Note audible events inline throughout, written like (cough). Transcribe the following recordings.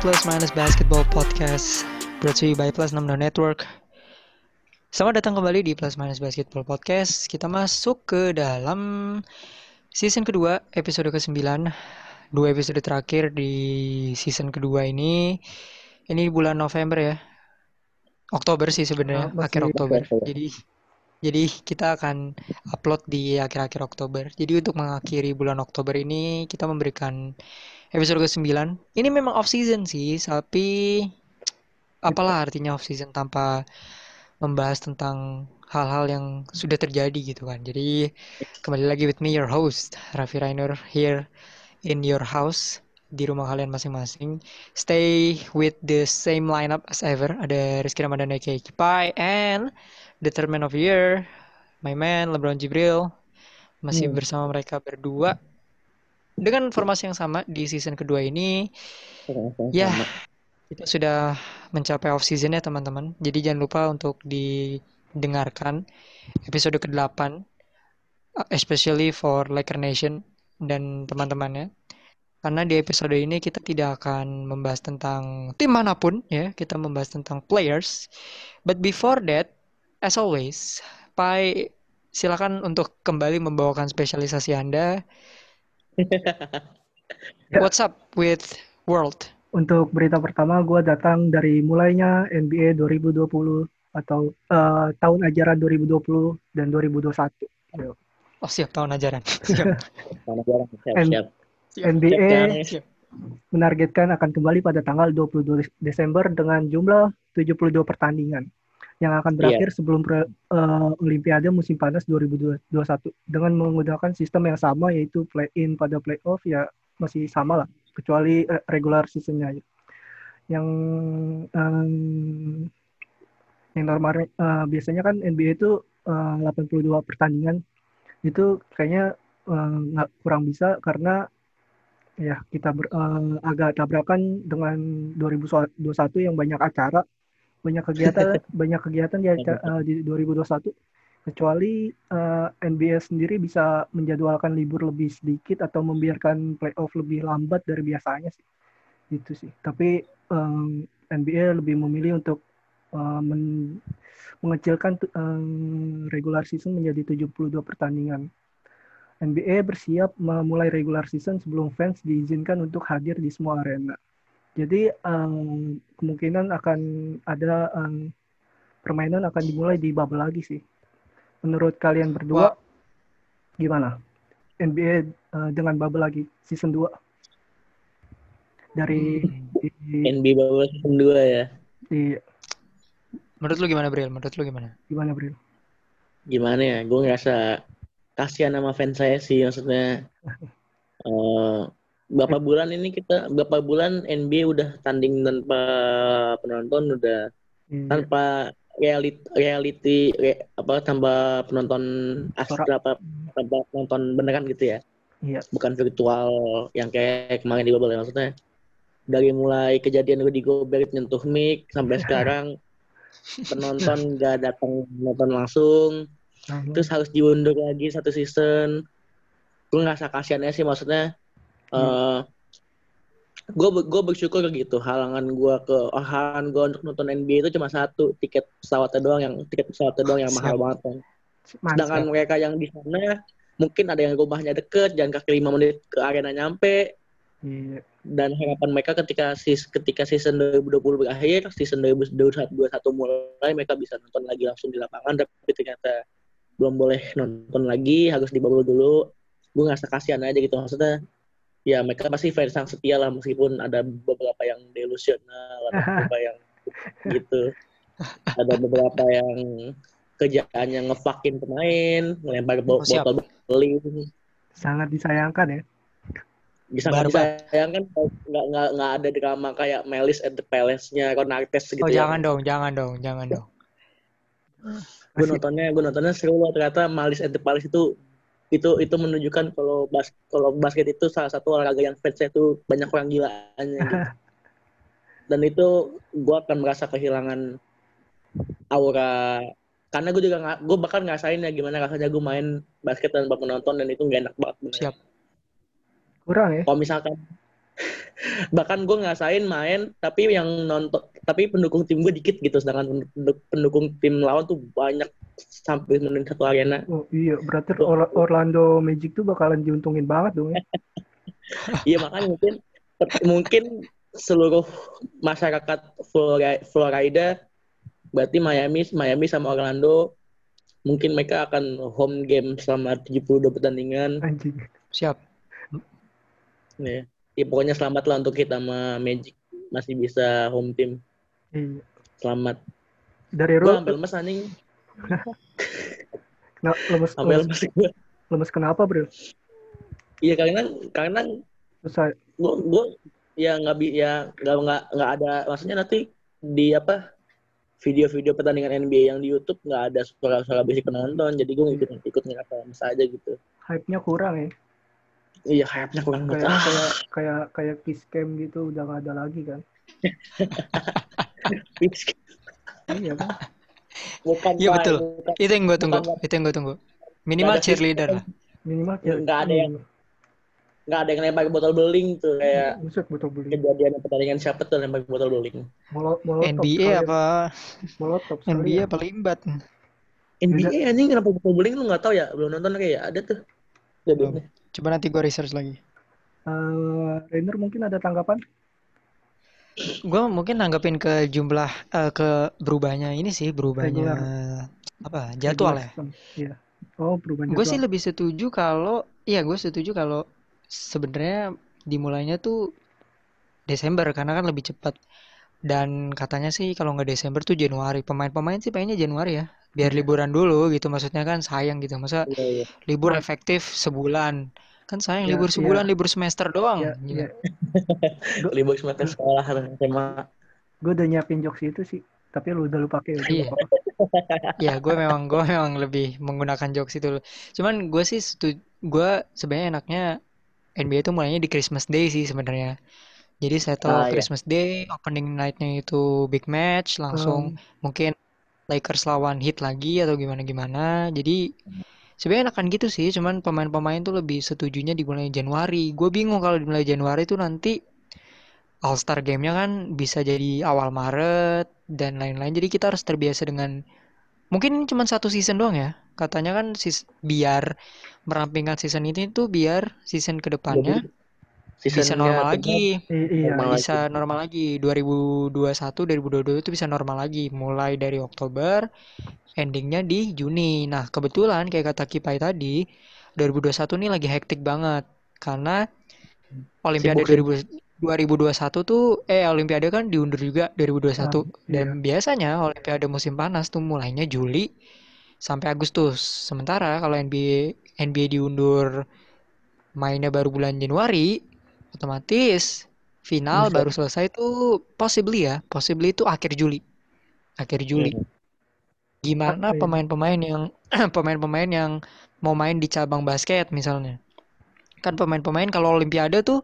Plus Minus Basketball Podcast brought to you by Plus 66 Network. Selamat datang kembali di Plus Minus Basketball Podcast. Kita masuk ke dalam season kedua, episode ke-9. Dua episode terakhir di season kedua ini. Ini bulan November ya. Oktober sih sebenarnya, Oh, akhir Oktober. Oktober. Jadi jadi kita akan upload di akhir-akhir Oktober. Jadi untuk mengakhiri bulan Oktober ini kita memberikan episode ke-9. Ini memang off season sih, tapi apalah artinya off season tanpa membahas tentang hal-hal yang sudah terjadi gitu kan. Jadi kembali lagi with me your host Raffi Rainer here in your house di rumah kalian masing-masing. Stay with the same lineup as ever. Ada Rizky Ramadan aka Kipai and the third man of year, my man LeBron Jibril masih Hmm. bersama mereka berdua dengan formasi yang sama di season kedua ini. Ya, kita sudah mencapai off season ya teman-teman. Jadi jangan lupa untuk didengarkan episode ke-8 uh, especially for Laker Nation dan teman-temannya. Karena di episode ini kita tidak akan membahas tentang tim mana pun ya, kita membahas tentang players. But before that, as always, Pai silakan untuk kembali membawakan spesialisasi Anda. Ya. What's up with world? Untuk berita pertama, gue datang dari mulainya NBA 2020 atau eh, tahun ajaran 2020 dan 2021. Yo. Oh siap tahun ajaran. (laughs) Siap. Mana jarang siap siap. NBA Siap, Siap. menargetkan akan kembali pada tanggal 22 Desember dengan jumlah 72 pertandingan yang akan berakhir sebelum pre- eh, Olimpiade musim panas 2021 dengan menggunakan sistem yang sama yaitu play-in pada playoff ya masih sama lah kecuali eh, regular seasonnya. Yang em, yang normal eh, biasanya kan NBA itu eh, 82 pertandingan. Itu kayaknya nggak kurang bisa karena ya kita ber- eh, agak tabrakan dengan 2021 yang banyak acara banyak kegiatan (laughs) banyak kegiatan di, aca- eh, di 2021 kecuali eh, NBA sendiri bisa menjadwalkan libur lebih sedikit atau membiarkan playoff lebih lambat dari biasanya sih. Itu sih. Tapi em, NBA lebih memilih untuk eh, men- mengecilkan em, regular season menjadi 72 pertandingan. NBA bersiap memulai regular season sebelum fans diizinkan untuk hadir di semua arena. Jadi em, kemungkinan akan ada em, permainan akan dimulai di bubble lagi sih. Menurut kalian berdua gimana? NBA eh, dengan bubble lagi season 2 dari di, NBA Bubble season 2 ya. di- Menurut lu gimana Bril? Menurut lu gimana? gimana Bril? Gimana ya? Gue ngerasa kasihan sama fans saya sih maksudnya. (laughs) eh berapa bulan ini kita berapa bulan NBA udah tanding tanpa penonton udah Di- tanpa reality reality re- apa tanpa penonton asli apa tanpa penonton beneran gitu ya? Iya. bukan virtual yang kayak kemarin di bubble ya maksudnya? Dari mulai kejadian Rudy Gobert nyentuh mic sampai (laughs) sekarang penonton (laughs) gak datang nonton langsung. Terus harus diundur lagi satu season. Gue ngerasa kasihannya sih maksudnya eh gue gue bersyukur gitu halangan gue ke oh, halangan gue untuk nonton NBA itu cuma satu tiket pesawatnya doang yang tiket pesawatnya doang yang mahal Siap. banget kan. Mantap. sedangkan mereka yang di sana mungkin ada yang rumahnya deket jalan kaki lima menit ke arena nyampe Iya. dan harapan mereka ketika sis ketika season 2020 berakhir season 2021 mulai mereka bisa nonton lagi langsung di lapangan tapi ternyata belum boleh nonton lagi harus di bubble dulu gue ngerasa kasihan aja gitu maksudnya ya mereka pasti fans yang setia lah meskipun ada beberapa yang delusional ada (laughs) beberapa yang gitu ada beberapa yang kerjaannya ngefakin pemain ngelempar Oh, siap. botol beling Sangat disayangkan ya. nggak disayangkan kalau nggak nggak nggak ada drama kayak Melis at the Palace-nya Ron Artest gitu Oh ya. jangan dong, jangan dong, jangan dong. Gue nontonnya gue nontonnya seru loh ternyata Melis at the Palace itu itu itu menunjukkan kalau bas kalau basket itu salah satu olahraga yang fansnya itu banyak orang gilaannya gitu. (laughs) Dan itu gue akan merasa kehilangan aura karena gue juga nggak gue bakal ngerasain ya gimana rasanya gue main basket tanpa penonton dan itu gak enak banget bener. Siap. Kurang ya. kalau misalkan (laughs) bahkan gue ngasain main tapi yang nonton tapi pendukung tim gue dikit gitu sedangkan pendukung tim lawan tuh banyak sampai menuin satu arena. Oh iya berarti Orlando Magic tuh bakalan diuntungin banget dong ya. (laughs) Iya makanya mungkin mungkin seluruh masyarakat Florida berarti Miami Miami sama Orlando mungkin mereka akan home game selama 72 pertandingan. Anjing. Siap. Ya ya pokoknya selamat lah untuk kita sama Magic. Masih bisa home team. Iya. selamat. Dari gue ambil lemes anjing. (laughs) Nggak, lemes, ambil lemes, lemes lemes kenapa bro iya karena karena Susah. gue gue ya nggak bi ya nggak nggak nggak ada maksudnya nanti di apa video-video pertandingan NBA yang di YouTube nggak ada suara-suara basic penonton. Jadi gue ikut ikut ngerasa aja gitu. Hype-nya kurang ya Iya, hype-nya kurang kayak, ah. kayak kayak kayak kiss cam gitu udah gak ada lagi kan. (laughs) iya kan. bukan Iya betul. bukan. Itu yang gue tunggu. Bukan. Itu yang gue tunggu. Minimal cheerleader lah. Minimal Ya, nggak ada yang- nggak ada yang lempar botol beling tuh kayak Buset betul beli. kejadian pertandingan siapa tuh lempar botol beling Molot molotov NBA sekalian. apa? Molotov NBA sekalian. apa limbat? NBA anjing kenapa botol beling lu nggak tahu ya belum nonton kayak ada tuh jadinya Coba nanti gue research lagi. Eh, Rainer mungkin ada tanggapan? Gue mungkin nanggepin ke jumlah eh, ke berubahnya ini sih berubahnya apa jadwal ya. System. Iya. Oh, perubahan Gue sih lebih setuju kalau iya gue setuju kalau sebenarnya dimulainya tuh Desember karena kan lebih cepat dan katanya sih kalau nggak Desember tuh Januari pemain-pemain sih pengennya Januari ya biar Iya. liburan dulu gitu maksudnya kan sayang gitu masa iya iya libur efektif sebulan kan sayang Ya, libur iya. sebulan libur semester doang Iya, Gila. iya. (laughs) libur semester sekolah SMA Gue udah nyiapin jokes itu sih. Tapi lu udah lu pakai Iya. Ya, gue memang gue memang lebih menggunakan jokes itu. Cuman gue sih gue sebenarnya enaknya NBA itu mulainya di Christmas Day sih sebenarnya. Jadi settle Ah, iya. Christmas Day, opening night-nya itu big match, langsung mungkin Lakers lawan Heat lagi atau gimana-gimana. Jadi sebenarnya enakan gitu sih, cuman pemain-pemain tuh lebih setujunya dimulai Januari. Gue bingung kalau dimulai Januari tuh nanti All Star Game-nya kan bisa jadi awal Maret dan lain-lain. Jadi kita harus terbiasa dengan mungkin cuma satu season doang ya. Katanya kan sis- biar merampingkan season ini tuh biar season ke depannya bisa Seasonnya normal benar. lagi. I- iya. Normal Bisa normal lagi. 2021, 2022 itu bisa normal lagi. Mulai dari Oktober, endingnya di Juni. Nah, kebetulan kayak kata Kipai tadi, 2021 nih lagi hektik banget. Karena Olimpiade Sibuk, 2000 2021 tuh, eh Olimpiade kan diundur juga 2021. Ah, Dan biasanya Olimpiade musim panas tuh mulainya Juli sampai Agustus. Sementara kalau NBA NBA diundur mainnya baru bulan Januari, otomatis final baru selesai tuh possibly ya, possibly itu akhir Juli. Akhir Juli. Hmm. Gimana Oke. pemain-pemain yang (clears throat) pemain-pemain yang mau main di cabang basket misalnya. Kan pemain-pemain kalau Olimpiade tuh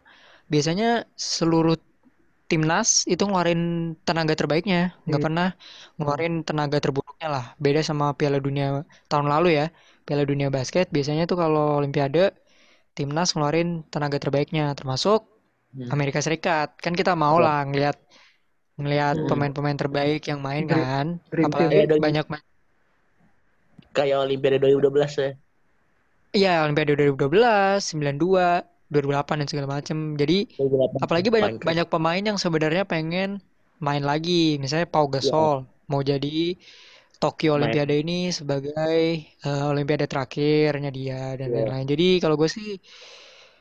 biasanya seluruh timnas itu ngeluarin tenaga terbaiknya, nggak Iya. pernah ngeluarin tenaga terburuknya lah. Beda sama Piala Dunia tahun lalu ya. Piala Dunia basket biasanya tuh kalau Olimpiade timnas ngeluarin tenaga terbaiknya, termasuk Hmm. Amerika Serikat. Kan kita mau Iya. lah ngelihat ngelihat Hmm. pemain-pemain terbaik yang main Dream- kan. Dream Apalagi. Iya, banyak ma- kayak Olimpiade 2012 ya Iya, Olimpiade 2012, 92, 2008 dan segala macam. Jadi 2008 apalagi banyak banyak pemain yang sebenarnya pengen main lagi. Misalnya Pau Gasol mau jadi Tokyo. Olimpiade ini sebagai eh, Olimpiade terakhirnya dia dan Iya. lain-lain. Jadi kalau gue sih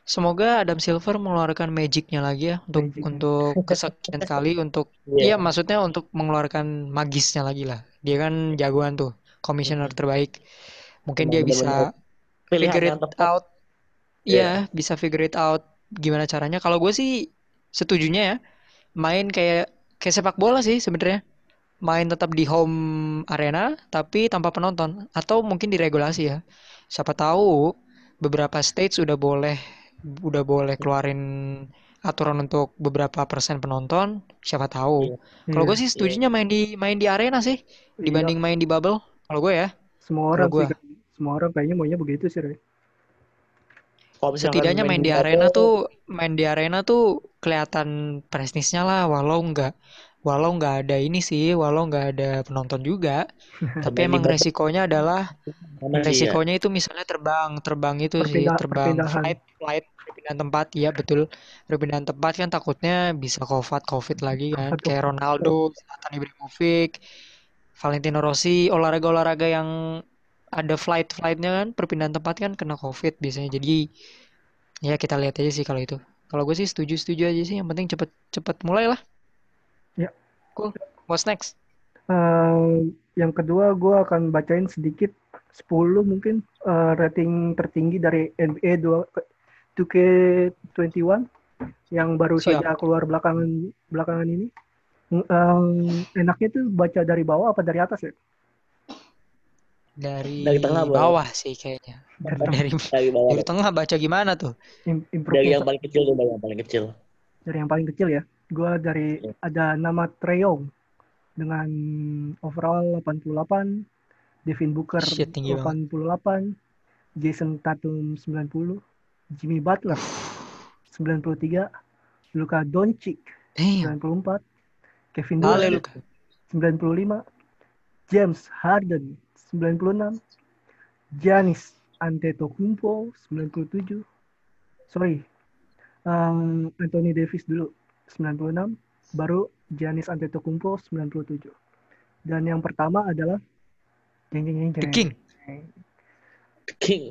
semoga Adam Silver mengeluarkan magicnya lagi ya untuk untuk (laughs) kesekian kali untuk Iya. iya maksudnya untuk mengeluarkan magisnya lagi lah. Dia kan jagoan tuh, komisioner terbaik. Mungkin dia bisa pilihan figure it out. Iya, bisa figure it out gimana caranya. Kalau gue sih setujunya ya, main kayak kayak sepak bola sih sebenarnya. Main tetap di home arena tapi tanpa penonton atau mungkin diregulasi ya. Siapa tahu beberapa states udah boleh udah boleh keluarin aturan untuk beberapa persen penonton, siapa tahu. Kalau Iya. gue sih setujunya main di main di arena sih Iya. dibanding main di bubble. Kalau gue ya. semua orang Kalau sih semua orang kayaknya maunya begitu sih Ray. Kalau misalkan Setidaknya main di arena tuh main di arena tuh kelihatan prestisnya lah walau nggak walau nggak ada ini sih walau nggak ada penonton juga (laughs) tapi emang resikonya adalah sih, ya. resikonya itu misalnya terbang terbang itu sih Perpindah- terbang perpindahan. flight flight perpindahan tempat ya betul perpindahan tempat kan takutnya bisa covid covid lagi kan Aduh. kayak Ronaldo Zlatan Ibrahimovic Valentino Rossi olahraga olahraga yang ada flight flightnya kan perpindahan tempat kan kena covid biasanya jadi ya kita lihat aja sih kalau itu kalau gue sih setuju setuju aja sih yang penting cepet cepet mulai lah Ya. cool what's next Eh, yang kedua, gue akan bacain sedikit 10 mungkin eh, rating tertinggi dari NBA 2, 2K21 yang baru Siap. saja keluar belakangan belakangan ini. Eh, enaknya tuh baca dari bawah apa dari atas ya? dari, Dari tengah, Bang. bawah sih kayaknya Dari dari (laughs) dari bawah dari tengah baca gimana tuh Im- dari improve-nya yang paling kecil tuh dari yang paling kecil dari yang paling kecil ya. Gue dari Ya. ada nama Treyong dengan overall 88, Devin Booker Shit, tinggi 88, Jason Tatum 90, Jimmy Butler 93, Luka Doncic Damn. 94, Kevin Durant Luka. 95, James Harden 96, Giannis Antetokounmpo 97, sorry, um, Anthony Davis dulu 96, baru Giannis Antetokounmpo 97. Dan yang pertama adalah jeng jeng jeng The jeng. King king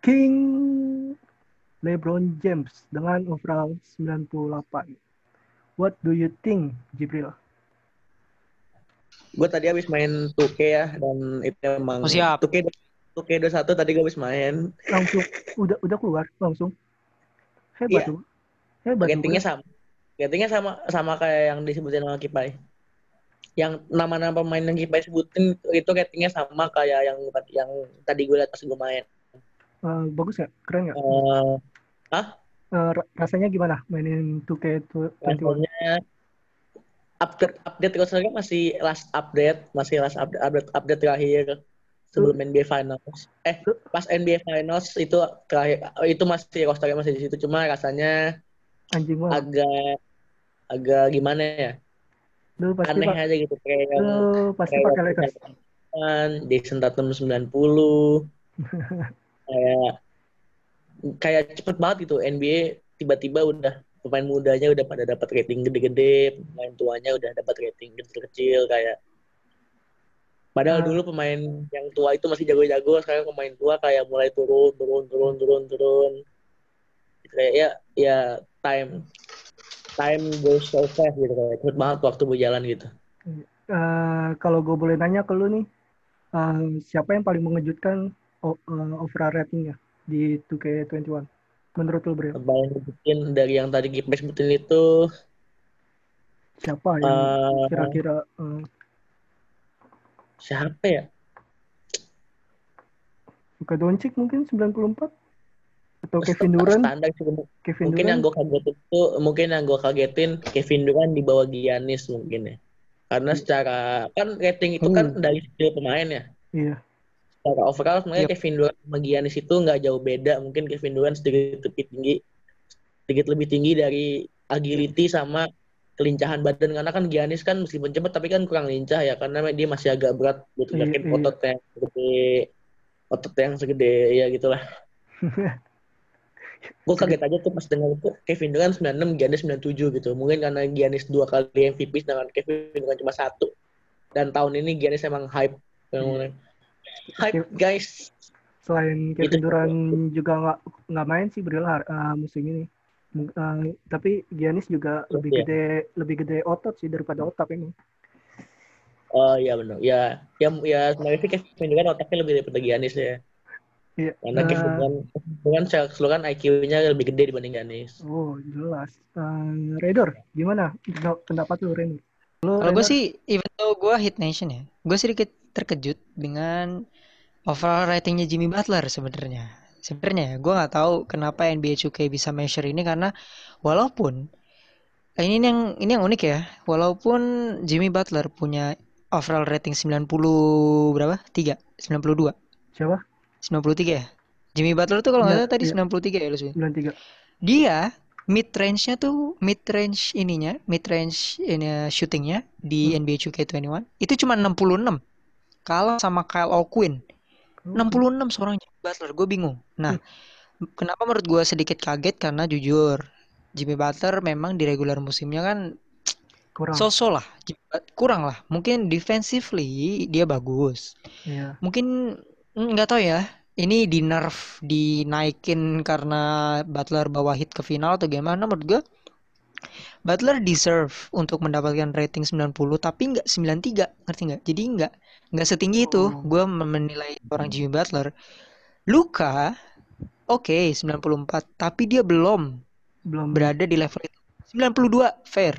King LeBron James dengan overall 98. What do you think, Jibril? gue tadi habis main 2K ya dan itu emang Oh, siap. 2K 2K21 tadi gue habis main Langsung udah udah keluar langsung. Hebat Iya. tuh. Hebat tuh. ratingnya sama ratingnya sama sama kayak yang disebutin sama Kipai yang nama-nama pemain yang Kipai sebutin itu ratingnya sama kayak yang yang tadi gue lihat pas gue main Eh, bagus nggak? Keren nggak? Eh, Eh, ra- rasanya gimana mainin 2K21? levelnya update update terus lagi masih last update masih last update update, update terakhir sebelum NBA Finals eh pas NBA Finals itu terakhir itu masih rosternya masih di situ cuma rasanya Anjing banget. agak agak gimana ya Lu pasti aneh pak, aja gitu kayak lu pasti pakai Lakers. Jason Tatum 90 (laughs) kayak kayak cepet banget gitu NBA tiba-tiba udah pemain mudanya udah pada dapat rating gede-gede pemain tuanya udah dapat rating kecil-kecil kayak padahal Ah. dulu pemain yang tua itu masih jago-jago sekarang pemain tua kayak mulai turun turun turun turun turun kayak ya ya time time goes so fast gitu kayak cepet banget waktu berjalan gitu Eh, kalau gue boleh nanya ke lu nih, eh, siapa yang paling mengejutkan o- eh, overall ratingnya di 2K21? Menurut lu, Bro? paling bikin dari yang tadi Gipes sebutin itu Siapa yang eh, kira-kira eh, siapa ya Luka Doncic mungkin 94? Atau Kevin Durant? standar sih Kevin mungkin yang Durant? gue kagetin tuh mungkin yang gue kagetin Kevin Durant di bawah Giannis mungkin ya karena secara kan rating itu kan Hmm. dari skill pemain ya Iya. secara overall sebenarnya Yep. Kevin Durant sama Giannis itu nggak jauh beda mungkin Kevin Durant sedikit lebih tinggi sedikit lebih tinggi dari agility sama kelincahan badan karena kan Giannis kan meskipun cepat tapi kan kurang lincah ya karena dia masih agak berat buat Iya, gerakin iya. otot yang gede otot yang segede ya gitulah (laughs) gue kaget aja tuh pas dengar itu Kevin Durant 96 Giannis 97 gitu. Mungkin karena Giannis dua kali MVP sedangkan Kevin Durant cuma satu. Dan tahun ini Giannis emang hype. Emang hype guys. Selain Itu Kevin Durant juga nggak nggak main sih Bro eh, musim ini. Eh, tapi Giannis juga lebih Iya. gede lebih gede otot sih daripada otak ini. oh iya benar. Ya ya ya sebenarnya sih Kevin Durant otaknya lebih daripada Giannis ya Iya. karena Eh, Kevin Durant dengan secara keseluruhan IQ-nya lebih gede dibanding Giannis Oh jelas. Uh, Redor, gimana Penda- pendapat lu Redor? Lu Kalau gue sih, even though gue hit nation ya, gue sedikit terkejut dengan overall ratingnya Jimmy Butler sebenarnya. Sebenarnya gue nggak tahu kenapa NBA 2K bisa measure ini karena walaupun eh, ini yang ini yang unik ya, walaupun Jimmy Butler punya overall rating 90 berapa? 3, 92, siapa? 93 ya. Jimmy Butler tuh kalau nggak Iya, salah tadi iya. 93 ya lu Swin. 93. Dia mid range-nya tuh mid range ininya, mid range ini shootingnya di Hmm. NBA 2K21 itu cuma 66. Kalah sama Kyle O'Quinn. Oh, 66 seorang Jimmy Butler. Gue bingung. Nah, kenapa menurut gue sedikit kaget karena jujur Jimmy Butler memang di regular musimnya kan kurang. so-so lah, kurang lah. Mungkin defensively dia bagus. Iya. Mungkin nggak tahu ya. Ini di nerf dinaikin karena Butler bawa hit ke final atau gimana menurut gue Butler deserve untuk mendapatkan rating 90 tapi nggak 93 ngerti nggak? Jadi nggak nggak setinggi itu Oh. gue menilai orang Jimmy Butler. Luka oke 94 tapi dia belum Belum berada di level itu. 92 fair.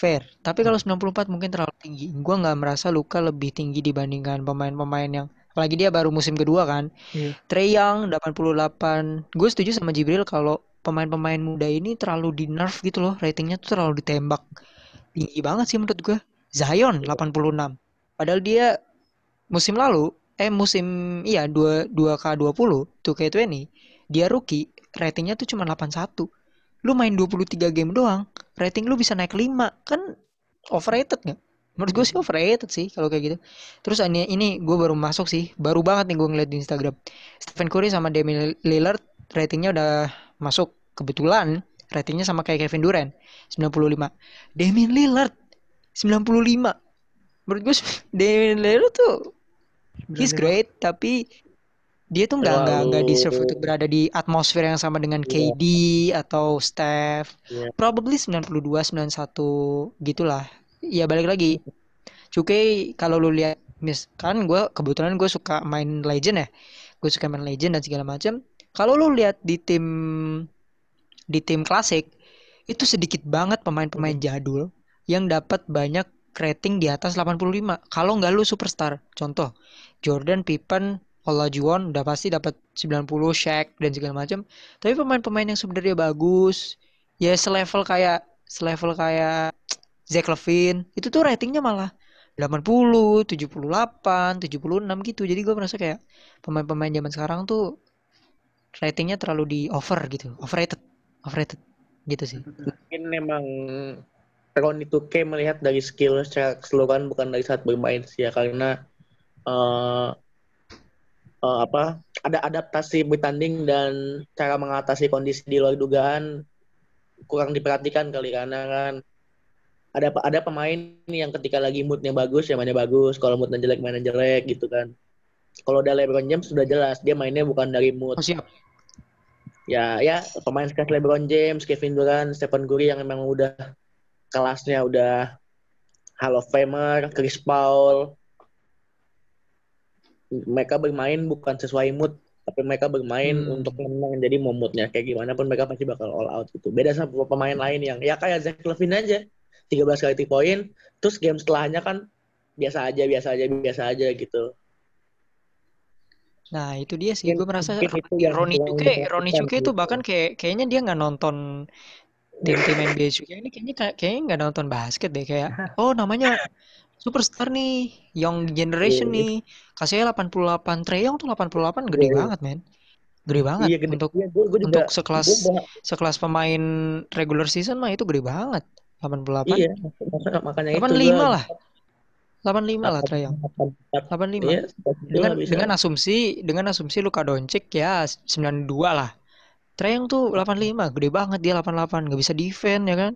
Fair. Tapi kalau 94 mungkin terlalu tinggi. Gua nggak merasa Luka lebih tinggi dibandingkan pemain-pemain yang apalagi dia baru musim kedua kan. Iya. Trey Young 88. Gue setuju sama Jibril kalau pemain-pemain muda ini terlalu di nerf gitu loh. Ratingnya tuh terlalu ditembak. Tinggi banget sih menurut gue. Zion 86. Padahal dia musim lalu eh musim iya 2 2K20 2K20 dia rookie ratingnya tuh cuma 81. Lu main 23 game doang, rating lu bisa naik 5. Kan overrated nggak? Menurut gue sih overrated sih kalau kayak gitu. Terus ini ini gue baru masuk sih, baru banget nih gue ngeliat di Instagram. Stephen Curry sama Damian Lillard ratingnya udah masuk. Kebetulan ratingnya sama kayak Kevin Durant 95. Damian Lillard 95. Menurut gue (laughs) Damian Lillard tuh he's 95. great tapi dia tuh nggak nggak nggak deserve untuk berada di atmosfer yang sama dengan Iya. KD atau Steph. Iya. Probably 92, 91 gitulah. Ya balik lagi. Cukai kalau lu lihat mis kan gue kebetulan gue suka main Legend ya. Gue suka main Legend dan segala macam. Kalau lu lihat di tim di tim klasik itu sedikit banget pemain-pemain jadul yang dapat banyak rating di atas 85. Kalau nggak lu superstar. Contoh Jordan, Pippen, Olajuwon udah pasti dapat 90 Shaq dan segala macam. Tapi pemain-pemain yang sebenarnya bagus, ya selevel kayak selevel kayak Zach Levine, itu tuh ratingnya malah 80, 78, 76 gitu. Jadi gue merasa kayak pemain-pemain zaman sekarang tuh ratingnya terlalu di over gitu, overrated, overrated. Gitu sih. mungkin memang Ron itu kayak melihat dari skill secara keseluruhan bukan dari saat bermain sih ya. Karena eh eh, apa ada adaptasi bertanding dan cara mengatasi kondisi di luar dugaan kurang diperhatikan kali karena kan ada ada pemain yang ketika lagi moodnya bagus ya mainnya bagus kalau moodnya jelek mainnya jelek gitu kan kalau udah LeBron James sudah jelas dia mainnya bukan dari mood Oh siap. ya ya pemain sekelas LeBron James, Kevin Durant, Stephen Curry yang memang udah kelasnya udah Hall of Famer, Chris Paul. Mereka bermain bukan sesuai mood, tapi mereka bermain Hmm. untuk menang. Jadi mau moodnya kayak gimana pun mereka pasti bakal all out gitu. Beda sama pemain lain yang ya kayak Zach Levine aja. 13 kali three point, terus game setelahnya kan biasa aja, biasa aja, biasa aja gitu. Nah itu dia sih, gue merasa itu Cuke, Ronnie diperhatikan Cuke itu gitu. bahkan kayak kayaknya dia nggak nonton tim-tim NBA Cuke ini kayaknya kayaknya nggak nonton basket deh kayak (laughs) oh namanya superstar nih, young generation Iya. nih, kasihnya 88 Trey Young tuh 88 gede Iya. banget men, gede banget Iya, gede. untuk Iya, gua, gua juga, untuk sekelas gua sekelas pemain regular season mah itu gede banget 88, Iya, makanya, makanya itu 85 gua lah, 85 lah Trey Young, 85. Iya, dengan bisa. dengan asumsi dengan asumsi Luka Doncic ya 92 lah. Trae Young tuh 85, gede banget dia 88, nggak bisa defend ya kan.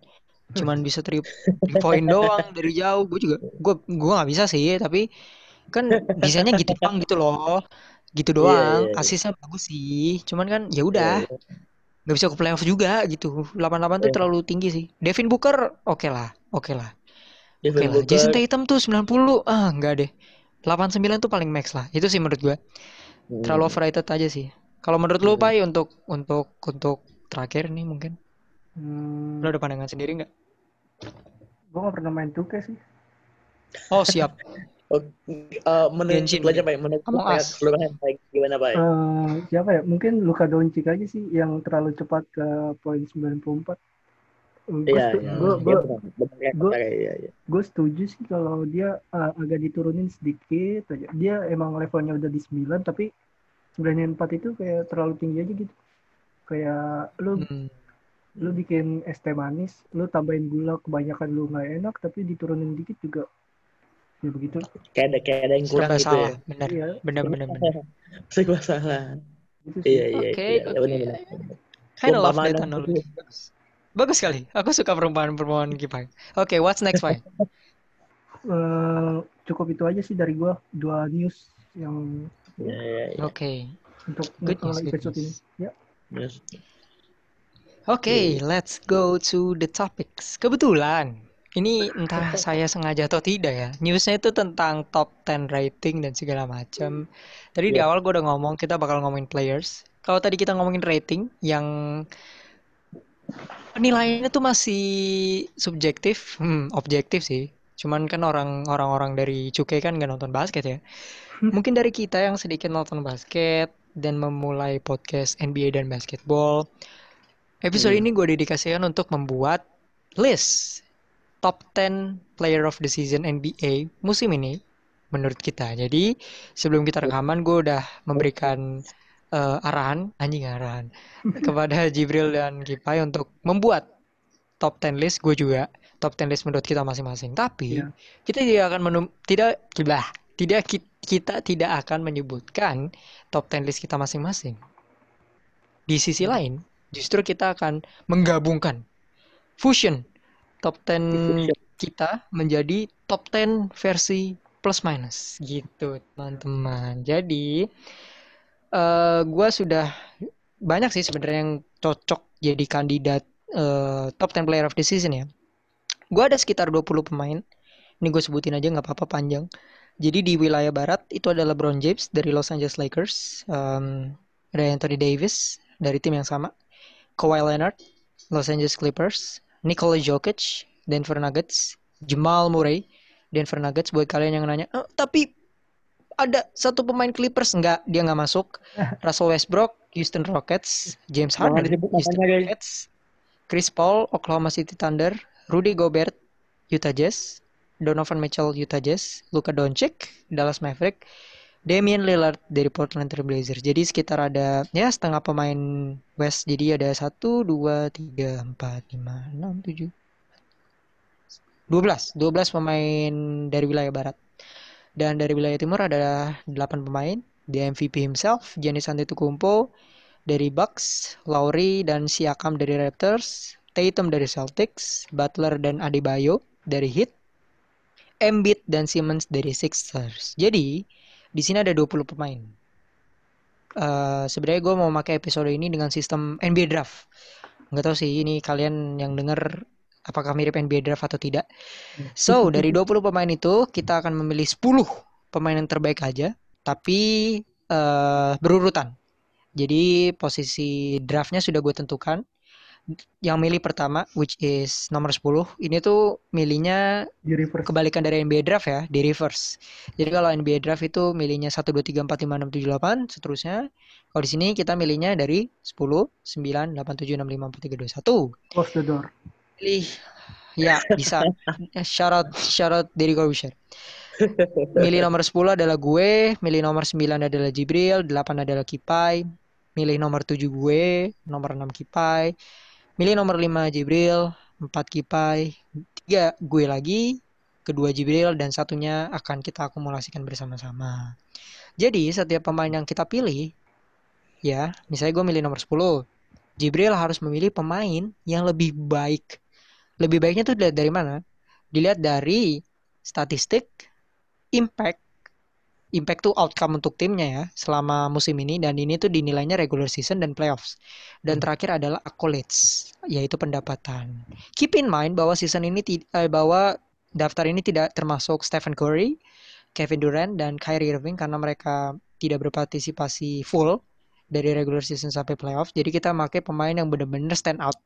Cuman bisa three, three point (laughs) doang dari jauh. Gue juga gue gue nggak bisa sih, tapi kan bisanya gitu doang gitu loh. Gitu Iya, doang. iya, iya. Asisnya bagus sih. Cuman kan ya udah, Iya, nggak bisa ke playoff juga gitu. 88 tuh Iya. terlalu tinggi sih. Devin Booker oke lah, oke lah. Oke Devin lah. Jason Tatum tuh 90, ah enggak deh. 89 tuh paling max lah. Itu sih menurut gue. hmm, Terlalu overrated aja sih. Kalau menurut lu, Hmm. Pai, untuk untuk untuk terakhir nih mungkin Hmm, lu ada pandangan sendiri nggak? gue gak pernah main 2K sih. Oh siap. (laughs) oh, eh, menurut Genshin. lu aja Pak, menurut kayak keseluruhan Pak, gimana Pak? Eh, siapa ya? Mungkin Luka Doncic aja sih yang terlalu cepat ke poin 94. Gue Iya, iya. gue Iya, ya, iya, iya. gue setuju sih kalau dia uh, agak diturunin sedikit aja. Dia emang levelnya udah di 9 tapi 94 itu kayak terlalu tinggi aja gitu. Kayak lu Hmm. lu bikin es teh manis, lu tambahin gula kebanyakan lu nggak enak, tapi diturunin dikit juga ya begitu. Kayak ada kayak ada yang kurang Serba gitu salah, ya. benar. Iya, Benar benar benar. Serba (laughs) salah. gitu. Iya iya. Oke, iya. oke. Benar, benar. Kind of love that analogy. Bagus. Bagus sekali. Aku suka perumpamaan-perumpamaan Kipai. Oke, what's next, Pai? (laughs) Eh, cukup itu aja sih dari gua dua news yang Iya iya. iya. Oke. untuk Good news, good episode ini. news. Ya. Yes. Oke, let's go to the topics. Kebetulan, ini entah saya sengaja atau tidak ya, newsnya itu tentang top 10 rating dan segala macam. Tadi di Iya. awal gue udah ngomong, kita bakal ngomongin players. Kalau tadi kita ngomongin rating, yang penilaiannya tuh masih subjektif, hmm, objektif sih. Cuman kan orang orang-orang dari Cukai kan nggak nonton basket ya. Mungkin dari kita yang sedikit nonton basket dan memulai podcast NBA dan basketball, Episode Hmm. ini gue dedikasikan untuk membuat list top 10 player of the season NBA musim ini menurut kita. Jadi sebelum kita rekaman gue udah memberikan eh, arahan, anjing arahan (laughs) kepada Jibril dan Kipai untuk membuat top 10 list. Gue juga top 10 list menurut kita masing-masing. Tapi Iya. kita tidak akan menum tidak bah, tidak ki- kita tidak akan menyebutkan top 10 list kita masing-masing. Di sisi lain, justru kita akan menggabungkan fusion top 10 kita menjadi top 10 versi plus minus gitu teman-teman. Jadi eh gua sudah banyak sih sebenarnya yang cocok jadi kandidat eh, top 10 player of the season ya. Gua ada sekitar 20 pemain. Ini gue sebutin aja nggak apa-apa panjang. Jadi di wilayah barat itu ada LeBron James dari Los Angeles Lakers, Em, ada Anthony Davis dari tim yang sama, Kawhi Leonard, Los Angeles Clippers, Nikola Jokic, Denver Nuggets, Jamal Murray, Denver Nuggets. Buat kalian yang nanya, "Oh, tapi ada satu pemain Clippers nggak? Dia nggak masuk. (laughs) Russell Westbrook, Houston Rockets, James Harden, Houston. Rockets, Chris Paul, Oklahoma City Thunder, Rudy Gobert, Utah Jazz, Donovan Mitchell, Utah Jazz, Luka Doncic, Dallas Maverick, Damian Lillard dari Portland Trail Blazers. Jadi sekitar ada ya setengah pemain West. Jadi ada 1, 2, 3, 4, 5, 6, 7, 12. 12 pemain dari wilayah barat. Dan dari wilayah timur ada 8 pemain. The MVP himself, Giannis Antetokounmpo dari Bucks, Lowry dan Siakam dari Raptors, Tatum dari Celtics, Butler dan Adebayo dari Heat, Embiid dan Simmons dari Sixers. Jadi, di sini ada 20 pemain. Eh sebenarnya gue mau pakai episode ini dengan sistem NBA draft. Nggak tahu sih ini kalian yang denger apakah mirip NBA draft atau tidak. So, (laughs) dari 20 pemain itu kita akan memilih 10 pemain yang terbaik aja, tapi eh berurutan. Jadi posisi draftnya sudah gue tentukan. Yang milih pertama, which is nomor 10, ini tuh milihnya kebalikan dari NBA draft ya, di reverse. Jadi kalau NBA draft itu milihnya 1 2 3 4 5 6 7 8 seterusnya. Kalau di sini kita milihnya dari 10 9 8 7 6 5 4 3 2 1. Close the door. Pilih ya bisa. (laughs) shout out shout out Deddy Corbuzier. Milih nomor 10 adalah gue, milih nomor 9 adalah Jibril, 8 adalah Kipai, milih nomor 7 gue, nomor 6 Kipai, milih nomor 5 Jibril, 4 Kipai, 3 gue lagi, kedua Jibril dan satunya akan kita akumulasikan bersama-sama. Jadi setiap pemain yang kita pilih ya, misalnya gue milih nomor 10. Jibril harus memilih pemain yang lebih baik. Lebih baiknya tuh dilihat dari mana? Dilihat dari statistik, impact, impact tuh outcome untuk timnya ya selama musim ini dan ini tuh dinilainya regular season dan playoffs. Dan terakhir adalah accolades, yaitu pendapatan. Keep in mind bahwa season ini eh, bahwa daftar ini tidak termasuk Stephen Curry, Kevin Durant dan Kyrie Irving karena mereka tidak berpartisipasi full dari regular season sampai playoff. Jadi kita pakai pemain yang benar-benar stand out.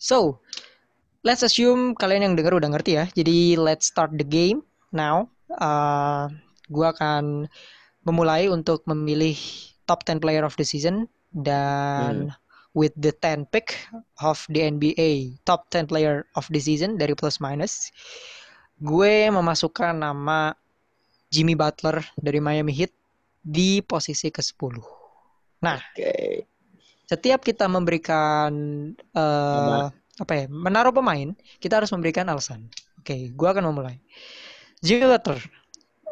So, let's assume kalian yang dengar udah ngerti ya. Jadi let's start the game now. Uh, gua akan memulai untuk memilih top 10 player of the season dan with the 10 pick of the NBA top 10 player of the season dari plus minus gue memasukkan nama Jimmy Butler dari Miami Heat di posisi ke-10. Nah, Oke. setiap kita memberikan uh, apa ya menaruh pemain kita harus memberikan alasan. Oke okay, gue akan memulai. Jimmy Butler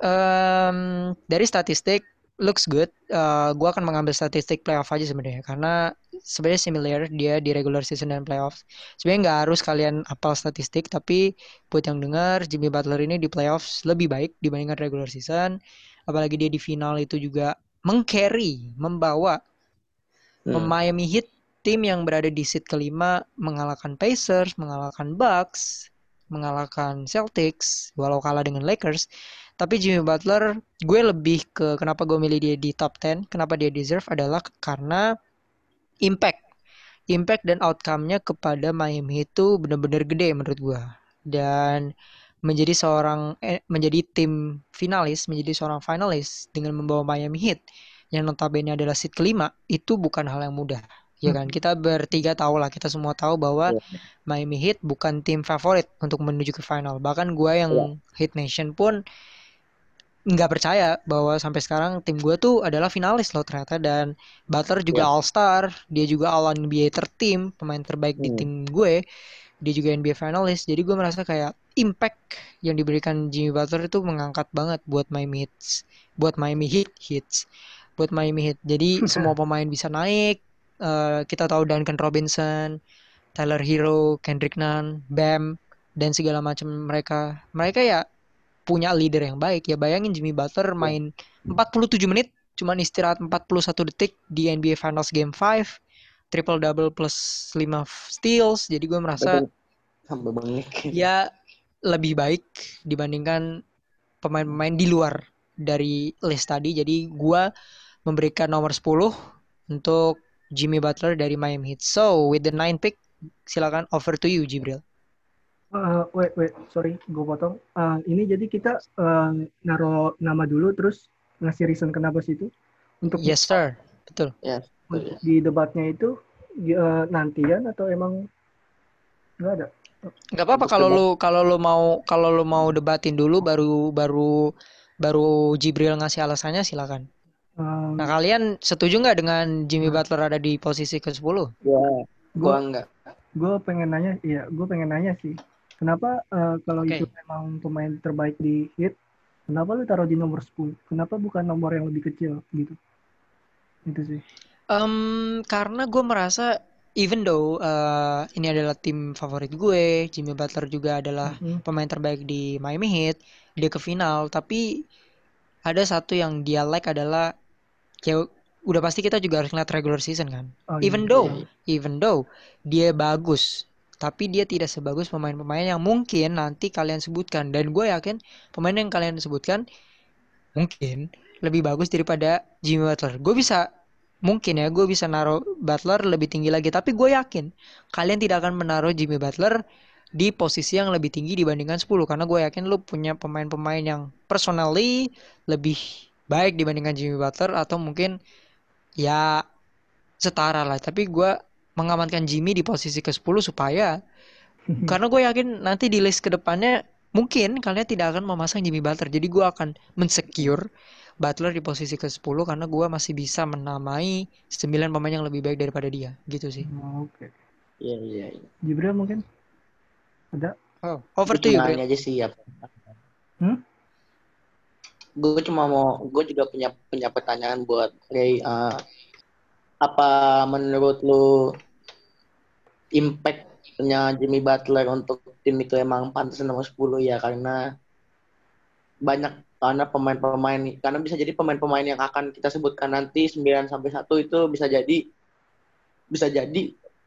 um, dari statistik looks good uh, gue akan mengambil statistik playoff aja sebenarnya karena sebenarnya similar dia di regular season dan playoff sebenarnya nggak harus kalian apal statistik tapi buat yang dengar Jimmy Butler ini di playoffs lebih baik dibandingkan regular season apalagi dia di final itu juga mengcarry membawa hmm. Miami Heat tim yang berada di seat kelima mengalahkan Pacers, mengalahkan Bucks, mengalahkan Celtics, walau kalah dengan Lakers. Tapi Jimmy Butler, gue lebih ke kenapa gue milih dia di top 10, kenapa dia deserve adalah karena impact. Impact dan outcome-nya kepada Miami itu benar-benar gede menurut gue. Dan menjadi seorang eh, menjadi tim finalis, menjadi seorang finalis dengan membawa Miami Heat yang notabene adalah seat kelima itu bukan hal yang mudah ya kan kita bertiga tahu lah kita semua tahu bahwa yeah. Miami Heat bukan tim favorit untuk menuju ke final bahkan gue yang yeah. Heat Nation pun nggak percaya bahwa sampai sekarang tim gue tuh adalah finalis loh ternyata dan Butler juga yeah. All Star dia juga All NBA tertim pemain terbaik mm. di hmm. tim gue dia juga NBA finalis jadi gue merasa kayak impact yang diberikan Jimmy Butler itu mengangkat banget buat Miami Heat buat Miami Heat Heats buat Miami Heat jadi (laughs) semua pemain bisa naik uh, kita tahu Duncan Robinson, Tyler Hero, Kendrick Nunn, Bam dan segala macam mereka. Mereka ya punya leader yang baik. Ya bayangin Jimmy Butler iya. main 47 menit cuman istirahat 41 detik di NBA Finals Game 5 triple double plus 5 steals. Jadi gue merasa ya lebih baik dibandingkan pemain-pemain di luar dari list tadi. Jadi gue memberikan nomor 10 untuk Jimmy Butler dari Miami Heat. So, with the nine pick, silakan over to you, Jibril. Uh, wait, wait, sorry, gue potong. Uh, ini jadi kita uh, naro nama dulu, terus ngasih reason kenapa sih itu? Untuk yes, sir. Betul. Yes. Di debatnya itu uh, nantian atau emang nggak ada? Nggak apa-apa kalau lu kalau lu mau kalau lu mau debatin dulu baru baru baru Jibril ngasih alasannya silakan. Um, nah kalian setuju nggak dengan Jimmy Butler ada di posisi ke 10? Ya, gua enggak. Gue pengen nanya, iya, gue pengen nanya sih. Kenapa uh, kalau okay. itu memang pemain terbaik di hit, kenapa lu taruh di nomor 10? Kenapa bukan nomor yang lebih kecil gitu? Itu sih. Um, karena gue merasa even though uh, ini adalah tim favorit gue, Jimmy Butler juga adalah mm -hmm. pemain terbaik di Miami Heat, dia ke final, tapi ada satu yang dia like adalah kayak udah pasti kita juga harus ngeliat regular season kan. Oh, even iya. though, even though dia bagus, tapi dia tidak sebagus pemain-pemain yang mungkin nanti kalian sebutkan. Dan gue yakin pemain yang kalian sebutkan mungkin lebih bagus daripada Jimmy Butler. Gue bisa mungkin ya gue bisa naruh Butler lebih tinggi lagi tapi gue yakin kalian tidak akan menaruh Jimmy Butler di posisi yang lebih tinggi dibandingkan 10 karena gue yakin lu punya pemain-pemain yang personally lebih baik dibandingkan Jimmy Butler atau mungkin ya setara lah tapi gue mengamankan Jimmy di posisi ke-10 supaya (laughs) karena gue yakin nanti di list ke depannya mungkin kalian tidak akan memasang Jimmy Butler. Jadi gue akan mensecure Butler di posisi ke-10 karena gue masih bisa menamai 9 pemain yang lebih baik daripada dia. Gitu sih. Oh, oke. Okay. iya iya iya. Jibril mungkin? Ada? Oh over to you aja sih ya. Hmm? gue cuma mau gue juga punya punya pertanyaan buat Ray uh, apa menurut lu impactnya Jimmy Butler untuk tim itu emang pantas nomor 10 ya karena banyak karena pemain-pemain karena bisa jadi pemain-pemain yang akan kita sebutkan nanti 9 sampai 1 itu bisa jadi bisa jadi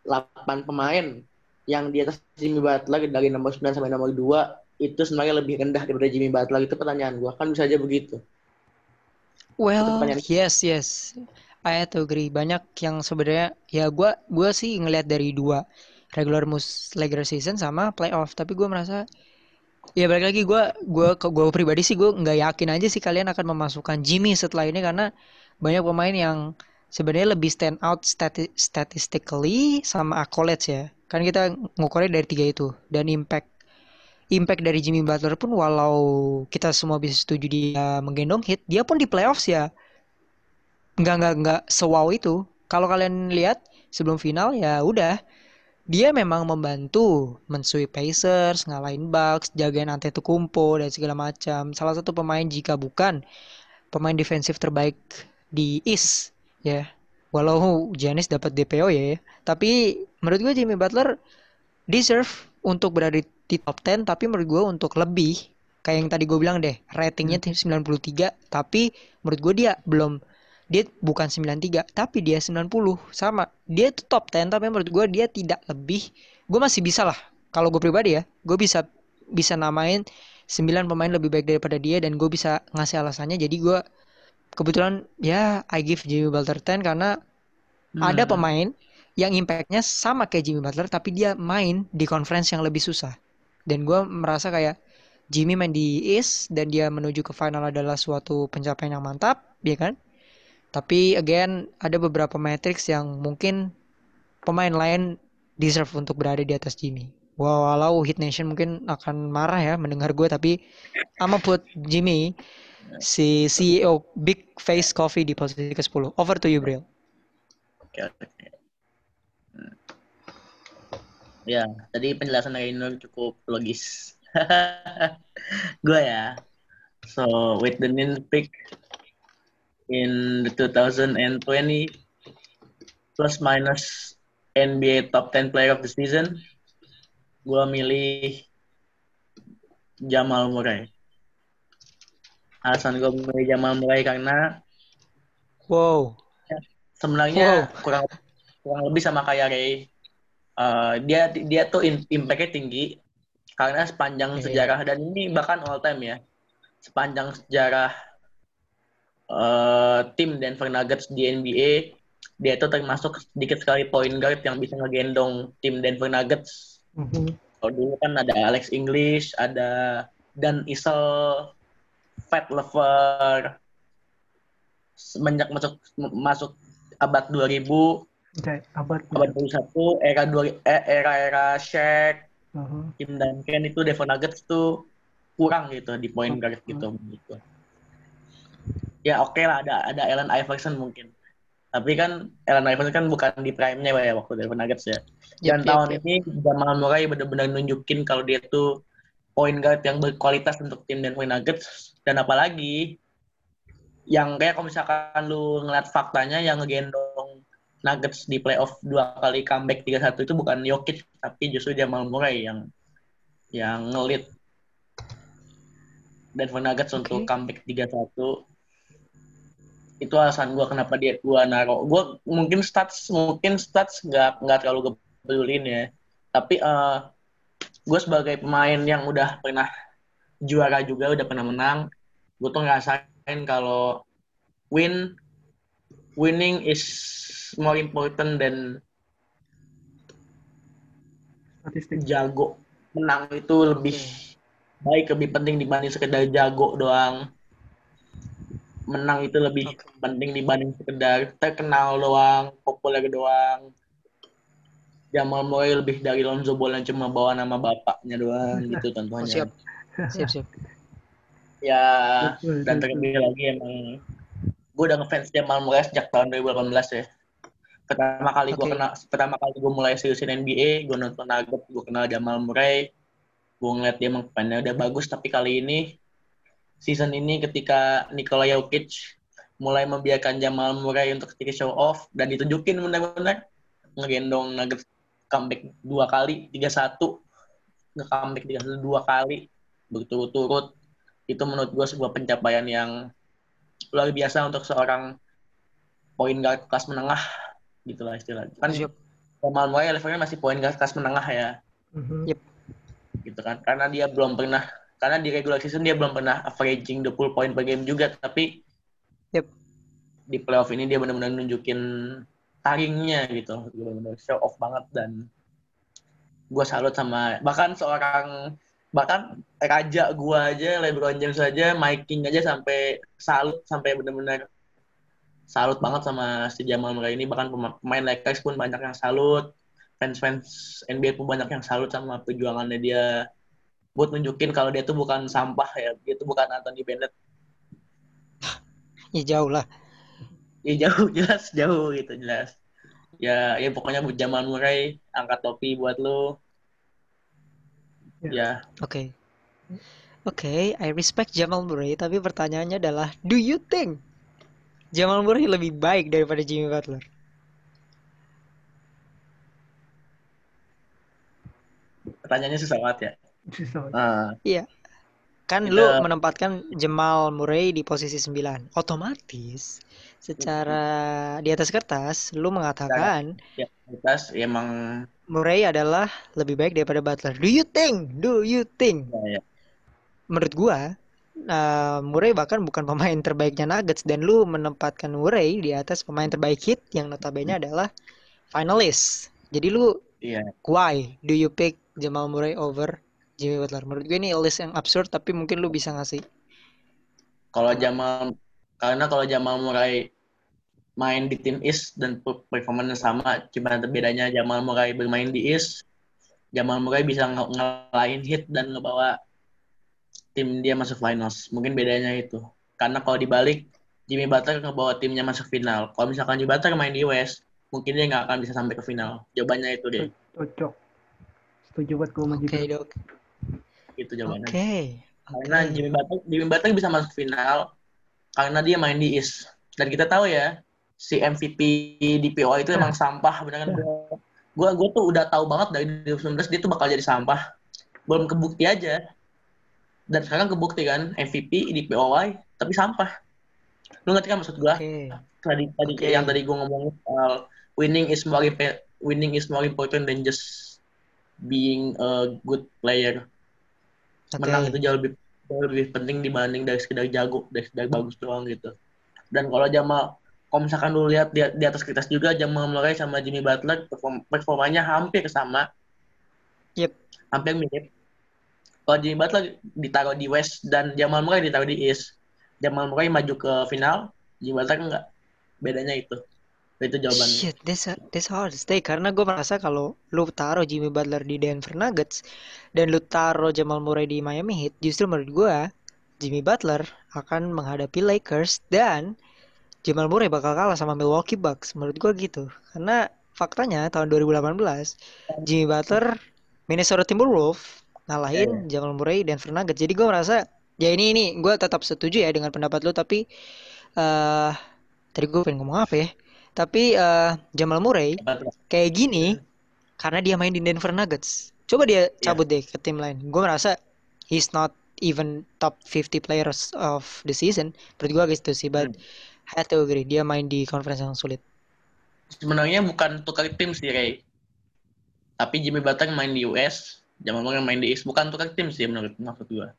8 pemain yang di atas Jimmy Butler dari nomor 9 sampai nomor 2 itu sebenarnya lebih rendah daripada Jimmy Butler. Itu pertanyaan gue kan bisa aja begitu. Well yes yes I have to agree banyak yang sebenarnya ya gue gue sih ngelihat dari dua. Regular mus regular season sama playoff. Tapi gue merasa ya balik lagi gue gue gue pribadi sih gue nggak yakin aja sih kalian akan memasukkan Jimmy setelah ini. Karena banyak pemain yang sebenarnya lebih stand out stati statistically sama accolades ya. Kan kita ngukurnya dari tiga itu. Dan impact impact dari Jimmy Butler pun walau kita semua bisa setuju dia menggendong hit, dia pun di playoffs ya nggak nggak nggak sewow itu. Kalau kalian lihat sebelum final ya udah dia memang membantu mensweep Pacers, ngalahin Bucks, jagain Antetokounmpo dan segala macam. Salah satu pemain jika bukan pemain defensif terbaik di East ya. Walau Giannis dapat DPO ya, tapi menurut gue Jimmy Butler deserve untuk berada di top 10 tapi menurut gue untuk lebih kayak yang tadi gue bilang deh ratingnya hmm. 93 tapi menurut gue dia belum dia bukan 93 tapi dia 90 sama. Dia itu top 10 tapi menurut gue dia tidak lebih. Gue masih bisa lah. Kalau gue pribadi ya gue bisa bisa namain 9 pemain lebih baik daripada dia dan gue bisa ngasih alasannya. Jadi gue kebetulan ya I give Jimmy Butler 10 karena hmm. ada pemain yang impactnya sama kayak Jimmy Butler tapi dia main di conference yang lebih susah. Dan gue merasa kayak Jimmy main di East dan dia menuju ke final adalah suatu pencapaian yang mantap ya kan tapi again ada beberapa matrix yang mungkin pemain lain deserve untuk berada di atas Jimmy. Walau Hit Nation mungkin akan marah ya mendengar gue tapi ama put Jimmy si CEO Big Face Coffee di posisi ke-10. Over to you, Bril. Oke, oke. Hmm. Ya, tadi penjelasan dari Nur cukup logis. (laughs) gue ya. So, with the new pick, in the 2020 plus minus NBA top 10 player of the season, gue milih Jamal Murray. Alasan gue milih Jamal Murray karena wow sebenarnya wow. kurang kurang lebih sama kayak Ray. Uh, dia dia tuh impactnya tinggi karena sepanjang yeah. sejarah dan ini bahkan all time ya sepanjang sejarah uh, tim Denver Nuggets di NBA dia itu termasuk sedikit sekali point guard yang bisa ngegendong tim Denver Nuggets. Mm-hmm. Kalau dulu kan ada Alex English, ada Dan Isel, Fat Lever. Semenjak masuk masuk abad 2000, okay, abad abad 21, era dua eh, era era Shaq, uh-huh. Tim Duncan itu Denver Nuggets tuh kurang gitu di point guard gitu. Uh-huh. Ya oke okay lah ada ada Allen Iverson mungkin tapi kan Allen Iverson kan bukan di prime-nya ya waktu dari Nuggets ya dan yep, tahun yep. ini Jamal Murray benar-benar nunjukin kalau dia tuh point guard yang berkualitas untuk tim Denver Nuggets dan apalagi yang kayak kalau misalkan lu ngeliat faktanya yang ngegendong Nuggets di playoff dua kali comeback 3-1 itu bukan Jokic tapi justru Jamal Murray yang yang ngelit Denver Nuggets okay. untuk comeback 3-1 itu alasan gue kenapa dia gue naro gue mungkin stats mungkin stats nggak nggak terlalu pedulin ya. Tapi uh, eh, gue sebagai pemain yang udah pernah juara juga udah pernah menang gue tuh ngerasain kalau win winning is more important than statistik. jago menang itu lebih baik lebih penting dibanding sekedar jago doang menang itu lebih okay. penting dibanding sekedar terkenal doang, populer doang. Jamal Murray lebih dari Lonzo Ball yang cuma bawa nama bapaknya doang gitu (laughs) tentunya. Oh, siap. (laughs) Siap, siap. ya, dan terlebih lagi emang gue udah ngefans Jamal Murray sejak tahun 2018 ya. Pertama kali okay. gue kenal, pertama kali gue mulai seriusin NBA, gue nonton Nugget, gue kenal Jamal Murray. Gue ngeliat dia emang pemainnya udah bagus, tapi kali ini season ini ketika Nikola Jokic mulai membiarkan Jamal Murray untuk ketika show off dan ditunjukin benar-benar ngegendong Nuggets comeback dua kali tiga satu nge comeback tiga satu dua kali berturut-turut itu menurut gue sebuah pencapaian yang luar biasa untuk seorang point guard kelas menengah gitulah istilahnya kan yep. Jamal Murray levelnya masih point guard kelas menengah ya mm-hmm. yep. gitu kan karena dia belum pernah karena di regular season dia belum pernah averaging 20 poin per game juga tapi yep. di playoff ini dia benar-benar nunjukin taringnya gitu. Benar-benar show off banget dan gue salut sama bahkan seorang bahkan raja gue aja LeBron James aja Mike King aja sampai salut sampai benar-benar salut banget sama si Jamal Murray ini. Bahkan pemain Lakers pun banyak yang salut. Fans-fans NBA pun banyak yang salut sama perjuangannya dia buat nunjukin kalau dia tuh bukan sampah ya dia tuh bukan Anthony Bennett ya jauh lah ya jauh (laughs) jelas jauh gitu jelas Ya, ya pokoknya buat Jamal Murray angkat topi buat lo. Ya. Ya, Oke. Oke, I respect Jamal Murray, tapi pertanyaannya adalah, do you think Jamal Murray lebih baik daripada Jimmy Butler? pertanyaannya susah banget ya. Ah, Kan Kita- lu menempatkan Jamal Murray di posisi 9. Otomatis secara di atas kertas lu mengatakan ya, atas ya emang Murray adalah lebih baik daripada Butler. Do you think? Do you think? ya, ya. Menurut gua uh, Murray bahkan bukan pemain terbaiknya Nuggets dan lu menempatkan Murray di atas pemain terbaik Heat yang notabene adalah finalist. Jadi lu Iya. why do you pick Jamal Murray over Jimmy Butler? Menurut gue ini list yang absurd tapi mungkin lu bisa ngasih. Kalau Jamal karena kalau Jamal Murray main di tim East dan per- performanya sama, cuma bedanya Jamal Murray bermain di East, Jamal Murray bisa nge- ngelain hit dan ngebawa tim dia masuk finals. Mungkin bedanya itu. Karena kalau dibalik Jimmy Butler ngebawa timnya masuk final. Kalau misalkan Jimmy Butler main di West, mungkin dia nggak akan bisa sampai ke final. Jawabannya itu deh. Cocok. Setuju buat gue sama Oke, Jibril. Itu jawabannya. Oke. Karena Oke. Jimmy Butler, Jimmy Butler bisa masuk final karena dia main di East. Dan kita tahu ya, si MVP di POA itu emang sampah, beneran. Gue gue tuh udah tahu banget dari 2019 dia tuh bakal jadi sampah. Belum kebukti aja. Dan sekarang kebukti kan MVP di POY tapi sampah. Lu ngerti kan maksud gue? Oke. Tadi tadi Oke. yang tadi gue ngomongin soal winning is more winning is more important than just being a good player Menang itu jauh lebih jauh lebih penting dibanding dari sekedar jago dari sekedar bagus doang gitu. Dan kalau Jamal kalau misalkan lu lihat di, di atas kertas juga Jamal Murray sama Jimmy Butler perform, performanya hampir sama. Yep. hampir mirip. Kalau Jimmy Butler ditaruh di West dan Jamal Murray ditaruh di East. Jamal Murray maju ke final Jimmy Butler enggak. Bedanya itu itu jawabannya Shit, that's, that's hard to say karena gue merasa kalau lu taruh Jimmy Butler di Denver Nuggets dan lu taruh Jamal Murray di Miami Heat, justru menurut gue Jimmy Butler akan menghadapi Lakers dan Jamal Murray bakal kalah sama Milwaukee Bucks. Menurut gue gitu. Karena faktanya tahun 2018 Jimmy Butler Minnesota Timberwolves ngalahin Jamal Murray Denver Nuggets. Jadi gue merasa ya ini ini gue tetap setuju ya dengan pendapat lu tapi eh tadi gue pengen ngomong apa ya? Tapi eh, Jamal Murray kayak gini karena dia main di Denver Nuggets. Coba dia cabut deh ke tim lain. Gue merasa he's not even top 50 players of the season. Menurut gue gitu sih, but I have to agree. Dia main di conference yang sulit. sebenarnya bukan tukar tim sih Ray tapi Jimmy Butler main di US Jamal Murray main di East bukan tukar tim sih menurut maksud gua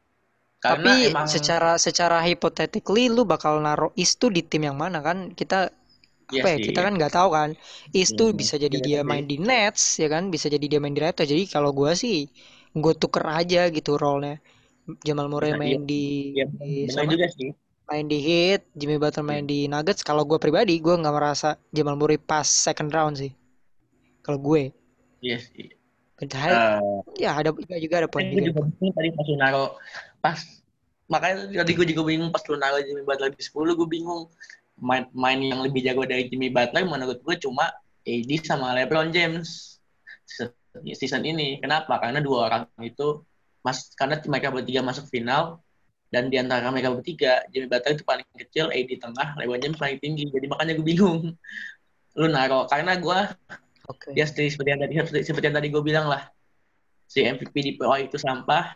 karena Tapi emang secara secara hypothetically lu bakal naruh East tuh di tim yang mana kan? Kita Iya apa ya? sih. Kita kan nggak tahu kan. East tuh Hmm, bisa jadi iya dia tadi. main di Nets ya kan, bisa jadi dia main di Raptors. Jadi kalau gua sih gue tuker aja gitu role-nya. Jamal Murray main iya. di, di sama- juga sih main di Heat, Jimmy Butler main di Nuggets. Kalau gue pribadi, gue nggak merasa Jamal Murray pas second round sih. Kalau gue, iya sih padahal Eh, ya ada juga juga ada poin gue juga. juga bingung tadi pas lu naro pas makanya tadi gue juga bingung pas lu naro Jimmy Butler di 10 gue bingung main main yang lebih jago dari Jimmy Butler menurut gue cuma AD sama LeBron James season, ini. Kenapa? Karena dua orang itu mas karena mereka bertiga masuk final dan di antara mereka bertiga Jimmy Butler itu paling kecil AD tengah LeBron James paling tinggi. Jadi makanya gue bingung (laughs) lu naro karena gue Oke. ya seperti, seperti yang tadi seperti, seperti yang tadi gue bilang lah si MVP di PO itu sampah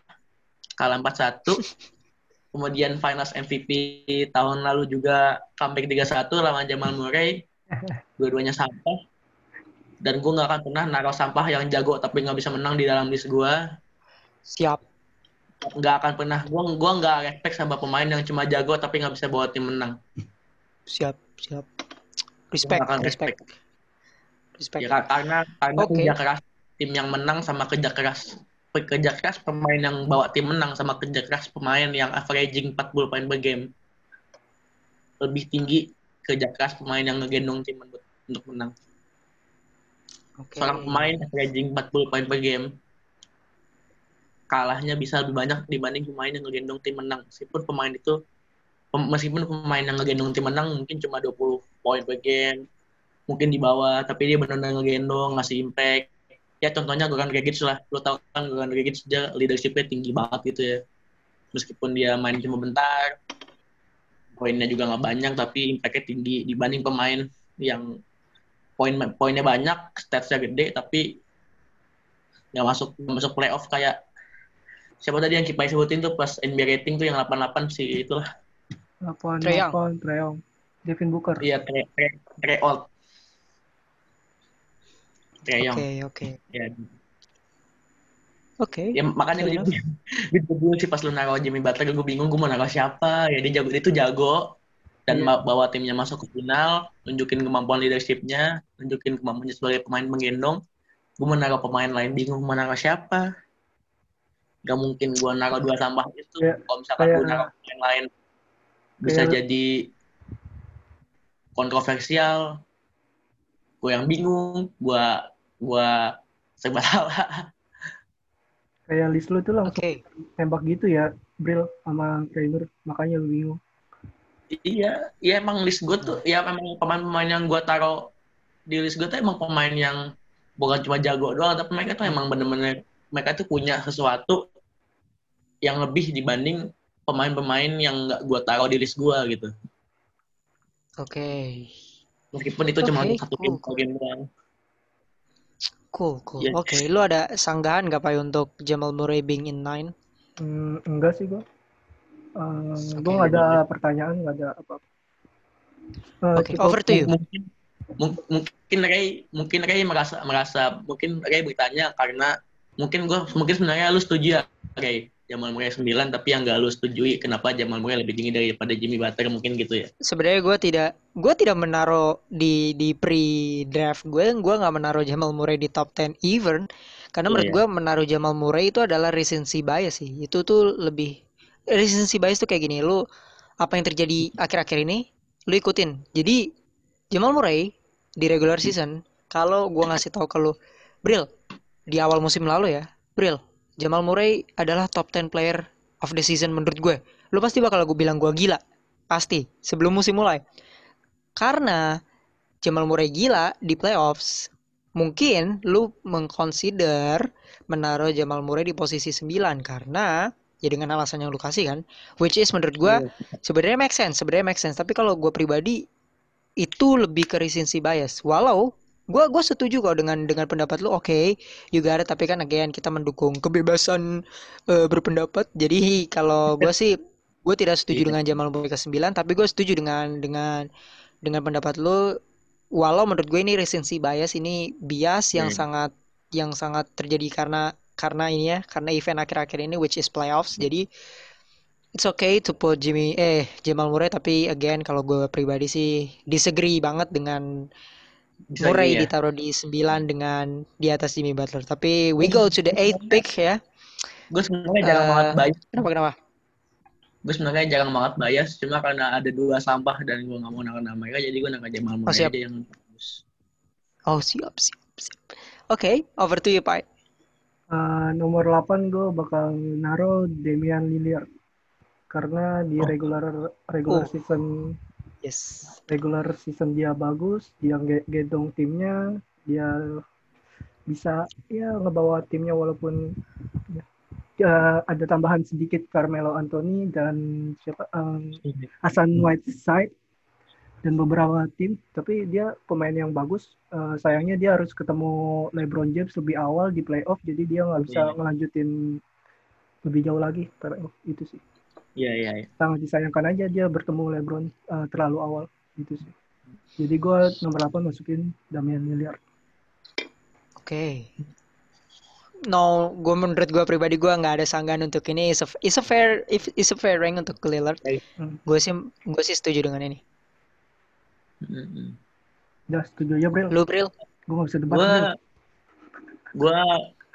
kalah 4-1 (laughs) kemudian finals MVP tahun lalu juga comeback 3-1 lawan Jamal Murray (laughs) dua-duanya sampah dan gue nggak akan pernah naruh sampah yang jago tapi nggak bisa menang di dalam list gue Siap. nggak akan pernah gue gua nggak respect sama pemain yang cuma jago tapi nggak bisa bawa tim menang Siap, siap. Respect, akan respect. Respect. ya ka- karena karena Oke. kerja keras tim yang menang sama kerja keras kerja keras pemain yang bawa tim menang sama kerja keras pemain yang averaging 40 poin per game. Lebih tinggi kerja keras pemain yang ngegendong tim untuk, untuk menang. Oke. seorang pemain averaging 40 poin per game kalahnya bisa lebih banyak dibanding pemain yang ngegendong tim menang. Meskipun pemain itu meskipun pemain yang ngegendong tim menang mungkin cuma 20 poin per game mungkin di bawah tapi dia benar-benar ngegendong ngasih impact ya contohnya Goran Dragic lah lo tau kan Goran Dragic dia leadershipnya tinggi banget gitu ya meskipun dia main cuma bentar poinnya juga nggak banyak tapi impactnya tinggi dibanding pemain yang poin poinnya banyak statsnya gede tapi nggak masuk nggak masuk playoff kayak siapa tadi yang kita sebutin tuh pas NBA rating tuh yang 88 sih itulah 8 Trae Young. 8 Trae Young. Devin Booker. iya Trey Trey Trey Old Trey Young Oke, oke. ya. Oke. ya makanya gue gue (laughs) bingung sih pas lu naruh Jimmy Butler gue bingung gue mau naruh siapa. Ya dia jago dia tuh jago. Dan Iya. ma- bawa timnya masuk ke final nunjukin kemampuan leadershipnya nunjukin kemampuannya sebagai pemain menggendong. Gue mau naruh pemain lain bingung mau naruh siapa. Gak mungkin gue naruh dua sampah itu Kayak- kalau misalkan gue naruh pemain lain bisa kayak- jadi kontroversial. Gue yang bingung gue gue serba (laughs) salah Kayak list lu tuh langsung Oke. tembak gitu ya, Bril sama Kramer. Makanya lu bingung. Iya, iya emang list gue tuh, ya memang pemain-pemain yang gue taruh di list gue tuh emang pemain yang bukan cuma jago doang, tapi mereka tuh emang bener-bener mereka tuh punya sesuatu yang lebih dibanding pemain-pemain yang nggak gue taruh di list gue gitu. Oke. Meskipun itu cuma Oke, satu cool, game game doang. Cool, cool. Iya. Oke, lu ada sanggahan nggak Pak untuk Jamal Murray being in nine? Hmm, enggak sih gua. Uh, Oke. gua nggak ada pertanyaan, nggak ada apa-apa. Eh, Oke, cukup- over to you. Mungkin mung- mungkin Ray mungkin Ray merasa merasa mungkin Ray bertanya karena mungkin gue mungkin sebenarnya lu setuju ya Ray Jamal Murray 9 tapi yang gak lu setujui kenapa Jamal Murray lebih tinggi daripada Jimmy Butler mungkin gitu ya? Sebenarnya gue tidak gue tidak menaruh di di pre draft gue gue nggak menaruh Jamal Murray di top 10 even karena Iya, menurut iya. gue menaruh Jamal Murray itu adalah recency bias sih. Itu tuh lebih recency bias tuh kayak gini lu apa yang terjadi akhir-akhir ini lu ikutin. Jadi Jamal Murray di regular season kalau gue ngasih tahu ke lu Bril di awal musim lalu ya Bril Jamal Murray adalah top 10 player of the season menurut gue. Lu pasti bakal gue bilang gue gila. Pasti sebelum musim mulai. Karena Jamal Murray gila di playoffs mungkin lu mengconsider menaruh Jamal Murray di posisi 9 karena ya dengan alasan yang lu kasih kan which is menurut gua sebenarnya make sense sebenarnya make sense. Tapi kalau gua pribadi itu lebih ke recency bias. Walau gua gua setuju kok dengan dengan pendapat lu. Oke you got it. Tapi kan again kita mendukung kebebasan eh, berpendapat. Jadi kalau gua sih gue tidak setuju Iya. dengan Jamal ke 9 tapi gue setuju dengan dengan dengan pendapat lu. Walau menurut gue ini recency bias ini bias yang Hmm. sangat yang sangat terjadi karena karena ini ya karena event akhir-akhir ini which is playoffs. Jadi it's okay to put Jimmy eh Jamal Murray. Tapi again kalau gue pribadi sih disagree banget dengan Bisa Murray ya. ditaruh di 9 dengan di atas Jimmy Butler. Tapi we go to the eighth pick ya. Gue sebenarnya jarang Eh, banget bias. kenapa kenapa? Gue sebenarnya jarang banget bias cuma karena ada dua sampah dan gue nggak mau naruh nama mereka jadi gue naruh Jamal Murray siap. aja yang bagus. Oh siap siap siap. Oke over to you Pak Uh, nomor 8 gue bakal naruh Damian Lillard. Karena di Oh. regular regular Oh. season yes. Regular season dia bagus dia ge- gendong timnya dia bisa ya ngebawa timnya walaupun ya, ada tambahan sedikit Carmelo Anthony dan siapa um, Hasan Whiteside dan beberapa tim tapi dia pemain yang bagus. Eh, sayangnya dia harus ketemu LeBron James lebih awal di playoff jadi dia nggak bisa Iya. ngelanjutin lebih jauh lagi playoff itu sih iya iya iya. sangat disayangkan aja dia bertemu LeBron eh, terlalu awal gitu sih jadi gue nomor 8 masukin Damian Lillard Oke. No, gue menurut gue pribadi gue nggak ada sanggahan untuk ini. Is a, is a fair, if is a fair rank untuk Lillard. Baik. Hmm. Gue sih, gue sih setuju dengan ini. Mm-mm. udah setuju aja Bril Lu Bril? gue gak bisa debat gue gue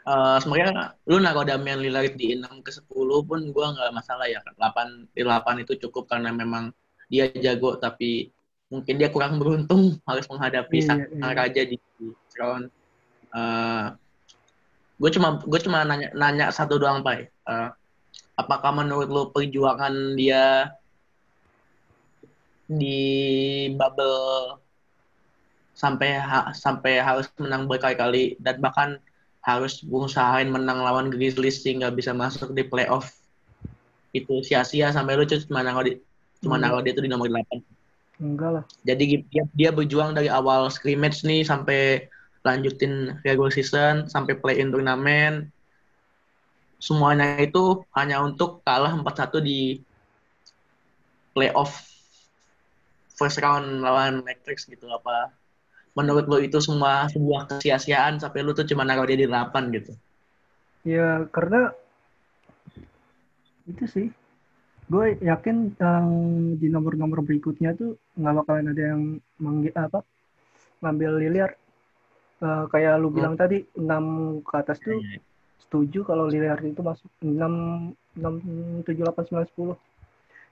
eh, sebenarnya lu naruh Damian Lillard di 6 ke 10 pun gue nggak masalah ya 8 di 8 itu cukup karena memang dia jago tapi mungkin dia kurang beruntung (laughs) harus menghadapi Iya, sang iya. raja di round gue cuma gue cuma nanya nanya satu doang pak. Eh, apakah menurut lu perjuangan dia di bubble sampai ha sampai harus menang berkali-kali dan bahkan harus berusahain menang lawan Grizzlies sehingga bisa masuk di playoff itu sia-sia sampai lu cuma naruh di cuma Hmm. naruh dia itu di nomor 8 Enggak lah. jadi dia, dia berjuang dari awal scrimmage nih sampai lanjutin regular season sampai play in turnamen semuanya itu hanya untuk kalah 4-1 di playoff first round lawan Matrix gitu apa menurut lo itu semua sebuah kesia-siaan sampai lu tuh cuma naruh dia di 8 gitu Ya karena itu sih. Gue yakin yang di nomor-nomor berikutnya tuh nggak bakalan ada yang menggi- apa ngambil Lillard. Eh, kayak lu bilang tadi 6 ke atas tuh setuju kalau Lillard itu masuk 6 6 7 8 9 10.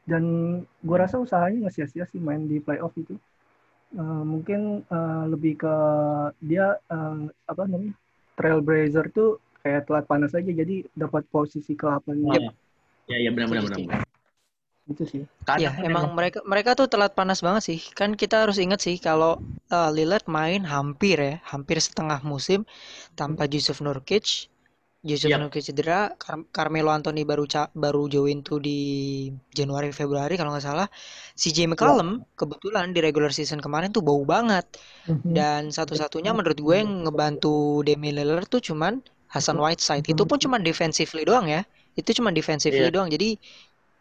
Dan gue rasa usahanya nggak sia-sia sih main di playoff itu. Eh, mungkin eh, lebih ke dia eh, apa namanya? Trailblazer tuh kayak telat panas aja jadi dapat posisi ke-8 Yep. ya ya benar-benar benar itu sih. Ya, emang mereka mereka tuh telat panas banget sih. Kan kita harus ingat sih kalau uh, Lillard main hampir ya, hampir setengah musim tanpa Jusuf Nurkic. Jusuf Yap. Nurkic cedera, Car- Carmelo Anthony baru ca- baru join tuh di Januari Februari kalau nggak salah. CJ McCollum kebetulan di regular season kemarin tuh bau banget. Dan satu-satunya menurut gue yang ngebantu Damian Lillard tuh cuman Hasan Whiteside. Itu pun cuman defensively doang ya. Itu cuman defensively Iya. doang. Jadi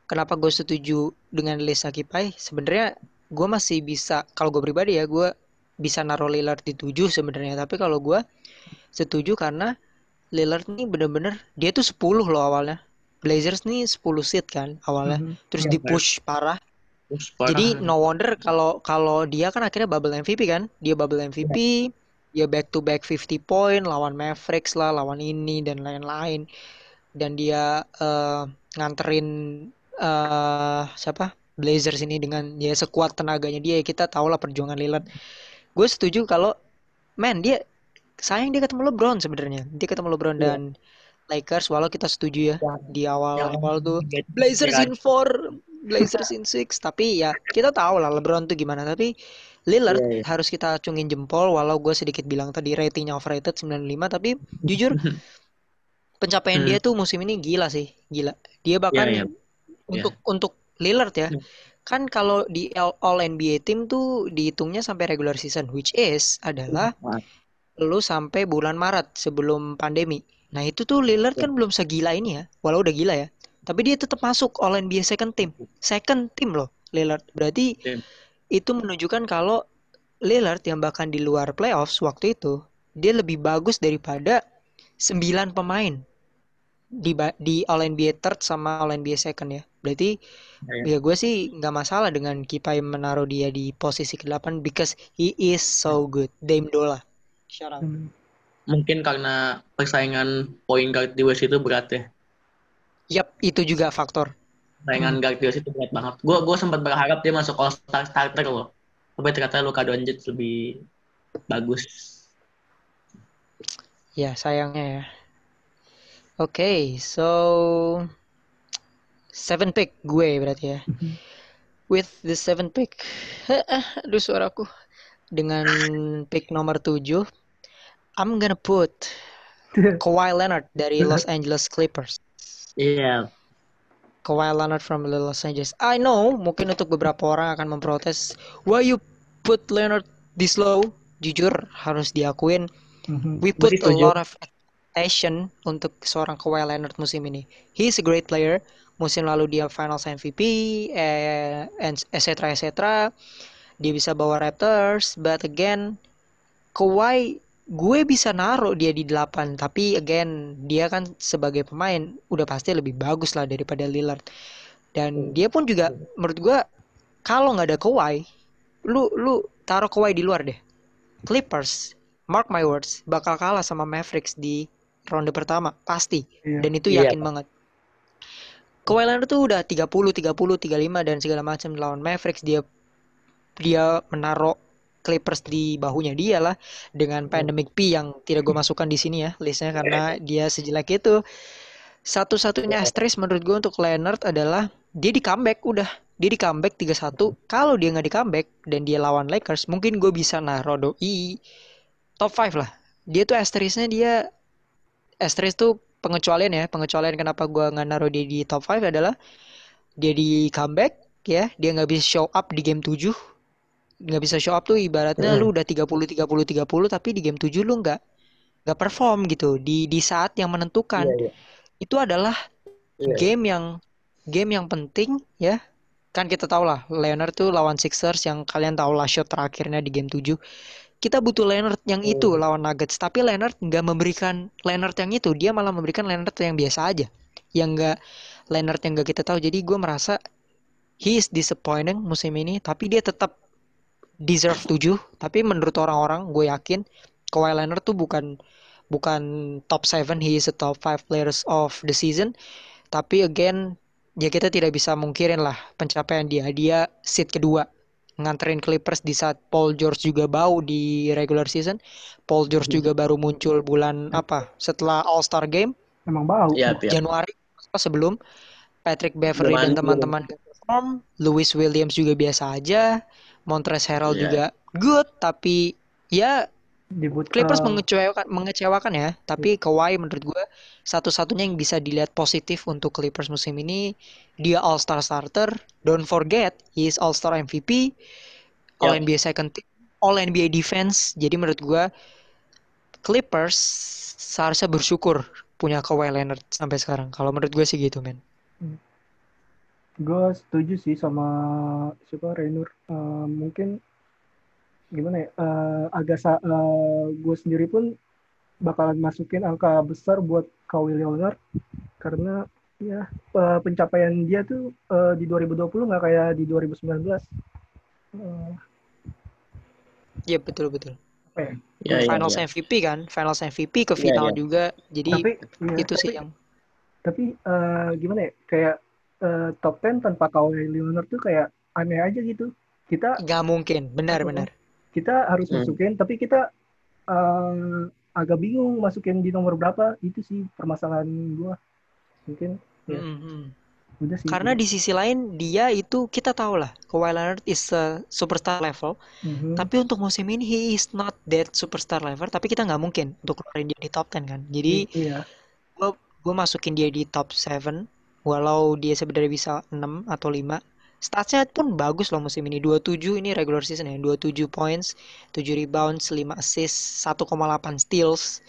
kenapa gue setuju dengan Lisa Kipai? Sebenarnya gue masih bisa kalau gue pribadi ya gue bisa naruh Lillard di 7 sebenarnya. Tapi kalau gue setuju karena Lillard nih bener-bener dia tuh 10 loh awalnya. Blazers nih 10 seed kan awalnya. Mhm. Terus Iya. di push parah. Jadi no wonder kalau kalau dia kan akhirnya bubble MVP kan. Dia bubble MVP, dia back to back 50 point lawan Mavericks lah, lawan ini dan lain-lain. Dan dia eh, nganterin eh siapa? Blazers ini dengan ya sekuat tenaganya dia. Kita tahu lah perjuangan Lillard. Gue setuju kalau man dia sayang dia ketemu LeBron sebenarnya. Dia ketemu LeBron Iya. dan Lakers walau kita setuju ya Yang- di awal-awal tuh Blazers in four, Blazers in six. (laughs) Tapi ya kita tahu lah LeBron tuh gimana. Tapi Lillard Iya, iya. harus kita acungin jempol. Walau gue sedikit bilang tadi ratingnya overrated 95. Tapi jujur (laughs) pencapaian Hmm. dia tuh musim ini gila sih, gila. Dia bahkan Iya, iya. untuk untuk Lillard ya. Hmm. Kan kalau di All NBA team tuh dihitungnya sampai regular season, which is adalah lu sampai bulan Maret sebelum pandemi. Nah itu tuh Lillard kan belum segila ini ya, walau udah gila ya. Tapi dia tetap masuk All NBA second team, second team loh Lillard. Berarti Iya. itu menunjukkan kalau Lillard yang bahkan di luar playoffs waktu itu dia lebih bagus daripada 9 pemain di di All NBA third sama All NBA second ya. Berarti Iya. ya gue sih nggak masalah dengan Kipai menaruh dia di posisi ke-8 because he is so good. Dame Dola. Out. Hmm. Mungkin karena persaingan point guard di West itu berat ya. Yap, itu juga faktor. Persaingan guard di West itu berat banget. Gue gue sempat berharap dia masuk All Star starter loh. Tapi ternyata Luka Doncic lebih bagus. Ya, sayangnya ya. Oke, so seven pick gue berarti ya. With the seven pick, (laughs) aduh suaraku. Dengan pick nomor 7, I'm gonna put (laughs) Kawhi Leonard dari Los (laughs) Angeles Clippers. Iya. Kawhi Leonard from Los Angeles. I know, mungkin untuk beberapa orang akan memprotes, why you put Leonard this low? Jujur harus diakuin, Mhm. we put a lot of expectation untuk seorang Kawhi Leonard musim ini. He's a great player. Musim lalu dia Finals MVP, eh, and etc etc. Dia bisa bawa Raptors, but again, Kawhi gue bisa naruh dia di 8, tapi again dia kan sebagai pemain udah pasti lebih bagus lah daripada Lillard. Dan dia pun juga menurut gue kalau nggak ada Kawhi, lu lu taruh Kawhi di luar deh. Clippers, mark my words, bakal kalah sama Mavericks di ronde pertama pasti. Iya. Dan itu Iya. yakin banget. Kawhi Leonard tuh udah 30, 30, 35 dan segala macam lawan Mavericks dia dia menaruh Clippers di bahunya dia lah dengan Pandemic P yang tidak gue masukkan di sini ya listnya karena dia sejelek itu. Satu-satunya asterisk menurut gue untuk Leonard adalah dia di comeback udah. Dia di comeback 3-1 kalau dia nggak di comeback dan dia lawan Lakers mungkin gue bisa naruh doi top 5 lah. Dia tuh asterisnya dia asteris tuh pengecualian ya. Pengecualian kenapa gue nggak naruh dia di top 5 adalah dia di comeback ya. Dia nggak bisa show up di game 7 nggak bisa show up tuh ibaratnya Hmm. lu udah 30 30 30 tapi di game 7 lu nggak nggak perform gitu di di saat yang menentukan Iya, iya. itu adalah Iya. game yang game yang penting ya kan kita tahu lah Leonard tuh lawan Sixers yang kalian tahu lah shot terakhirnya di game 7 kita butuh Leonard yang itu Hmm. lawan Nuggets tapi Leonard nggak memberikan Leonard yang itu dia malah memberikan Leonard yang biasa aja yang nggak Leonard yang nggak kita tahu jadi gue merasa he is disappointing musim ini tapi dia tetap deserve 7 tapi menurut orang-orang gue yakin Kawhi Leonard tuh bukan bukan top 7 he is a top 5 players of the season. Tapi again ya kita tidak bisa mungkirin lah pencapaian dia. Dia seat kedua nganterin Clippers di saat Paul George juga bau di regular season. Paul George juga baru muncul bulan apa setelah All Star Game. Emang bau. Iya, iya. Januari sebelum Patrick Beverly dan teman-teman perform Louis Williams juga biasa aja Montrezl Harrell Iya. juga good tapi ya Debut Clippers mengecewakan mengecewakan ya. Tapi Kawhi menurut gue satu-satunya yang bisa dilihat positif untuk Clippers musim ini dia All Star starter. Don't forget he is All Star MVP All. NBA second team All NBA defense. Jadi menurut gue Clippers seharusnya bersyukur punya Kawhi Leonard sampai sekarang. Kalau menurut gue sih gitu men gue setuju sih sama siapa Raynor Eh, mungkin gimana ya eh, agak sa gue sendiri pun bakalan masukin angka besar buat Kawhi Leonard karena ya eh, pencapaian dia tuh eh, di 2020 nggak kayak di 2019 Eh, Iya betul betul apa ya? Iya, iya, Finals iya. MVP kan Finals MVP ke Iya, final iya. juga jadi tapi iya, itu sih tapi- yang tapi eh, gimana ya kayak eh, top 10 tanpa Kawhi Leonard tuh kayak aneh aja gitu kita nggak mungkin benar Betul. benar kita harus Hmm. masukin tapi kita eh, agak bingung masukin di nomor berapa itu sih permasalahan gua mungkin Iya. Mhm. udah sih Karena di sisi lain dia itu kita tahu lah Kawhi Leonard is a superstar level, Mhm. tapi untuk musim ini he is not that superstar level, tapi kita nggak mungkin untuk keluarin dia di top 10 kan. Jadi iya gue masukin dia di top 7 walau dia sebenarnya bisa 6 atau 5. Statsnya pun bagus loh musim ini. 27 ini regular season ya. 27 points 7 rebounds 5 assists 1,8 steals.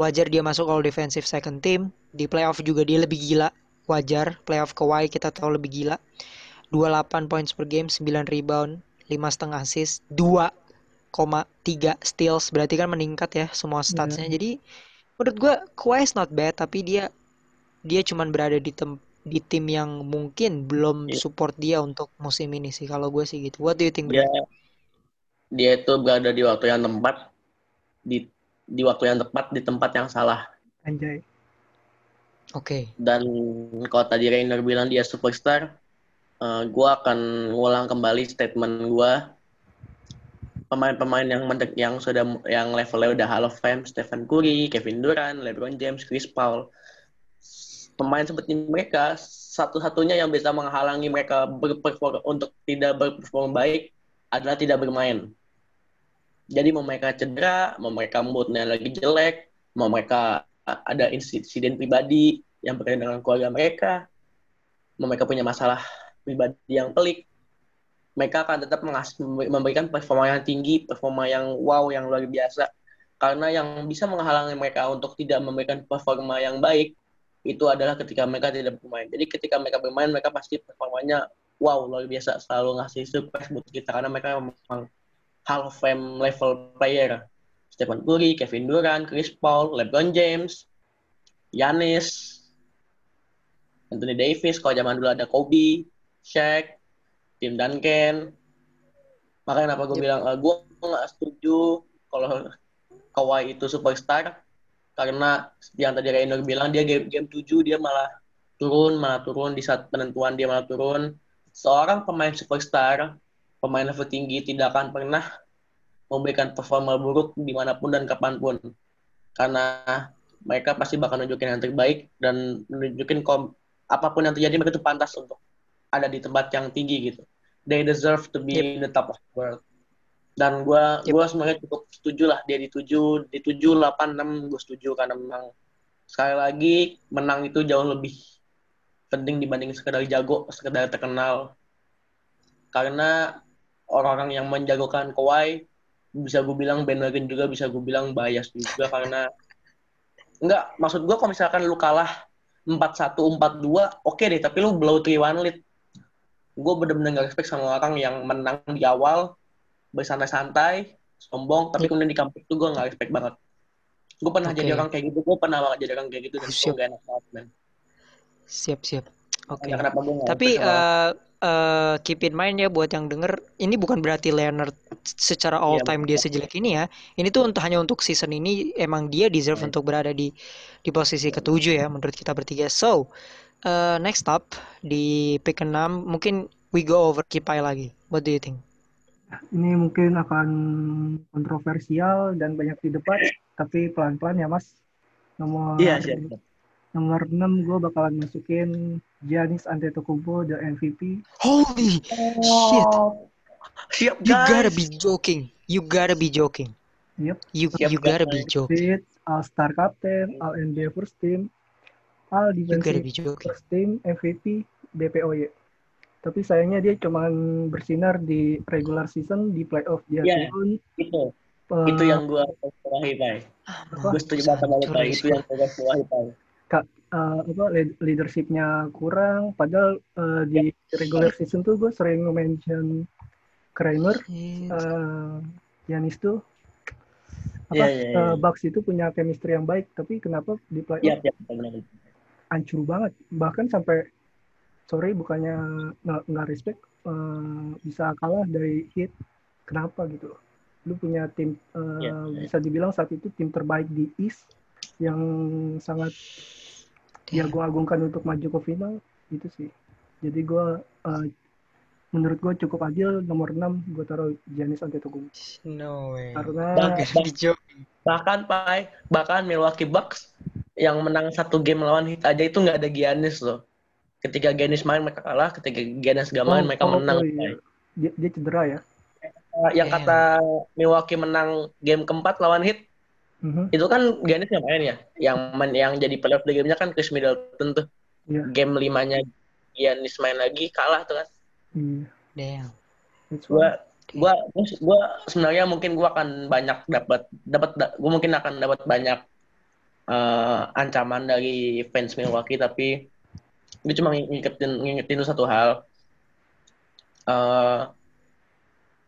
Wajar dia masuk all defensive second team. Di playoff juga dia lebih gila. Wajar playoff Kawhi kita tahu lebih gila. 28 points per game 9 rebound 5 setengah assist 2,3 steals. Berarti kan meningkat ya semua statsnya. Jadi menurut gua Kawhi is not bad tapi dia dia cuman berada di tem di tim yang mungkin belum Iya. support dia untuk musim ini sih kalau gue sih gitu. What do you think? Dia Bro? dia itu berada di waktu yang tepat di di waktu yang tepat di tempat yang salah. anjay Oke. Dan kalau tadi Rainer bilang dia superstar, eh, gua akan ngulang kembali statement gua. Pemain-pemain yang mendek yang sudah yang levelnya udah Hall of Fame, Stephen Curry, Kevin Durant, LeBron James, Chris Paul. Pemain seperti mereka satu-satunya yang bisa menghalangi mereka berperform untuk tidak berperform baik adalah tidak bermain. Jadi mau mereka cedera, mau mereka moodnya lagi jelek, mau mereka ada insiden pribadi yang berkaitan dengan keluarga mereka, mau mereka punya masalah pribadi yang pelik, mereka akan tetap memberikan performa yang tinggi, performa yang wow, yang luar biasa. Karena yang bisa menghalangi mereka untuk tidak memberikan performa yang baik, itu adalah ketika mereka tidak bermain. Jadi ketika mereka bermain, mereka pasti performanya wow, luar biasa. Selalu ngasih surprise buat kita, karena mereka memang Hall of Fame level player. Stephen Curry, Kevin Durant, Chris Paul, LeBron James, Giannis, Anthony Davis, kalau zaman dulu ada Kobe, Shaq, Tim Duncan. Makanya kenapa gue Yep. bilang, gue nggak setuju kalau Kawhi itu superstar, karena yang tadi Rainer bilang, dia game, game 7 dia malah turun, malah turun, di saat penentuan dia malah turun. Seorang pemain superstar, pemain level tinggi tidak akan pernah memberikan performa buruk di mana pun dan kapan pun. Karena mereka pasti bakal nunjukin yang terbaik dan nunjukin kom apa pun yang terjadi mereka itu pantas untuk ada di tempat yang tinggi gitu. They deserve to be Yep. in the top of the world. Dan gua Yep. gua sebenarnya cukup setuju lah dia di 7, di 7 8 6 gue setuju karena memang sekali lagi menang itu jauh lebih penting dibanding sekedar jago, sekedar terkenal. Karena orang-orang yang menjagokan Kawhi bisa gue bilang bandwagon juga bisa gue bilang bias juga karena (laughs) enggak maksud gue kalau misalkan lu kalah 4-1 4-2 oke deh tapi lu blow 3-1 lead gue bener-bener gak respect sama orang yang menang di awal bersantai-santai sombong tapi Yep. kemudian di kampus tuh gue gak respect banget gue pernah Oke. jadi orang kayak gitu gue pernah banget jadi orang kayak gitu dan gue Siap. gak enak banget man Siap, siap. Oke. Kenapa gue gak Tapi eh eh, keep in mind ya buat yang denger, ini bukan berarti Leonard secara all Iya, time dia sejelek ini ya. Ini tuh untuk hanya untuk season ini emang dia deserve Iya. untuk berada di di posisi ketujuh ya menurut kita bertiga. So, eh, next up di pick 6 mungkin we go over Kipai lagi. What do you think? Ini mungkin akan kontroversial dan banyak di depan, tapi pelan-pelan ya Mas. Nomor iya siap nomor 6 gue bakalan masukin Giannis Antetokounmpo the MVP. Holy shit. siap You gotta be joking. You gotta be joking. Yep. You Siap, you gotta be joking. All Star Captain, All NBA First Team, All You gotta Defensive be joking. First Team, MVP, DPOY. Tapi sayangnya dia cuman bersinar di regular season, di playoff dia. Iya. turun. itu. Eh, itu yang gue bawahi Pai gue setuju banget sama Pai itu yang gue bawahi Pai eh, apa lead- leadershipnya kurang. Padahal eh, di regular season tuh gue sering mention Kramer eh Giannis tuh. Apa iya, iya. eh, Bucks itu punya chemistry yang baik tapi kenapa di playoff iya iya benar. hancur banget. Bahkan sampai sorry bukannya nggak nggak respect eh, bisa kalah dari hit kenapa gitu? Lu punya tim eh, Iya, iya. bisa dibilang saat itu tim terbaik di East yang sangat ya gue agungkan untuk maju ke final itu sih. Jadi gue eh, menurut gue cukup adil nomor 6 gue taruh Giannis Antetokounmpo. No way. karena joking. bahkan Pai bahkan Milwaukee Bucks yang menang satu game melawan Heat aja itu nggak ada Giannis loh ketika Giannis main mereka kalah. Ketika Giannis gak main Oh, mereka oh, menang. Oh, iya. dia, dia cedera ya? Pai. yang kata Milwaukee menang game keempat lawan Heat Mhm, itu kan Giannis nggak main ya? Yang main, yang jadi playoff di gamenya kan Chris Middleton tuh. Iya. Game limanya Giannis main lagi kalah tuh kan. Iya. Damn. Gua gua gua sebenarnya mungkin gua akan banyak dapat dapat da- gua mungkin akan dapat banyak eh, ancaman dari fans Milwaukee tapi gue cuma ng- ngingetin ngingetin lu satu hal. Eh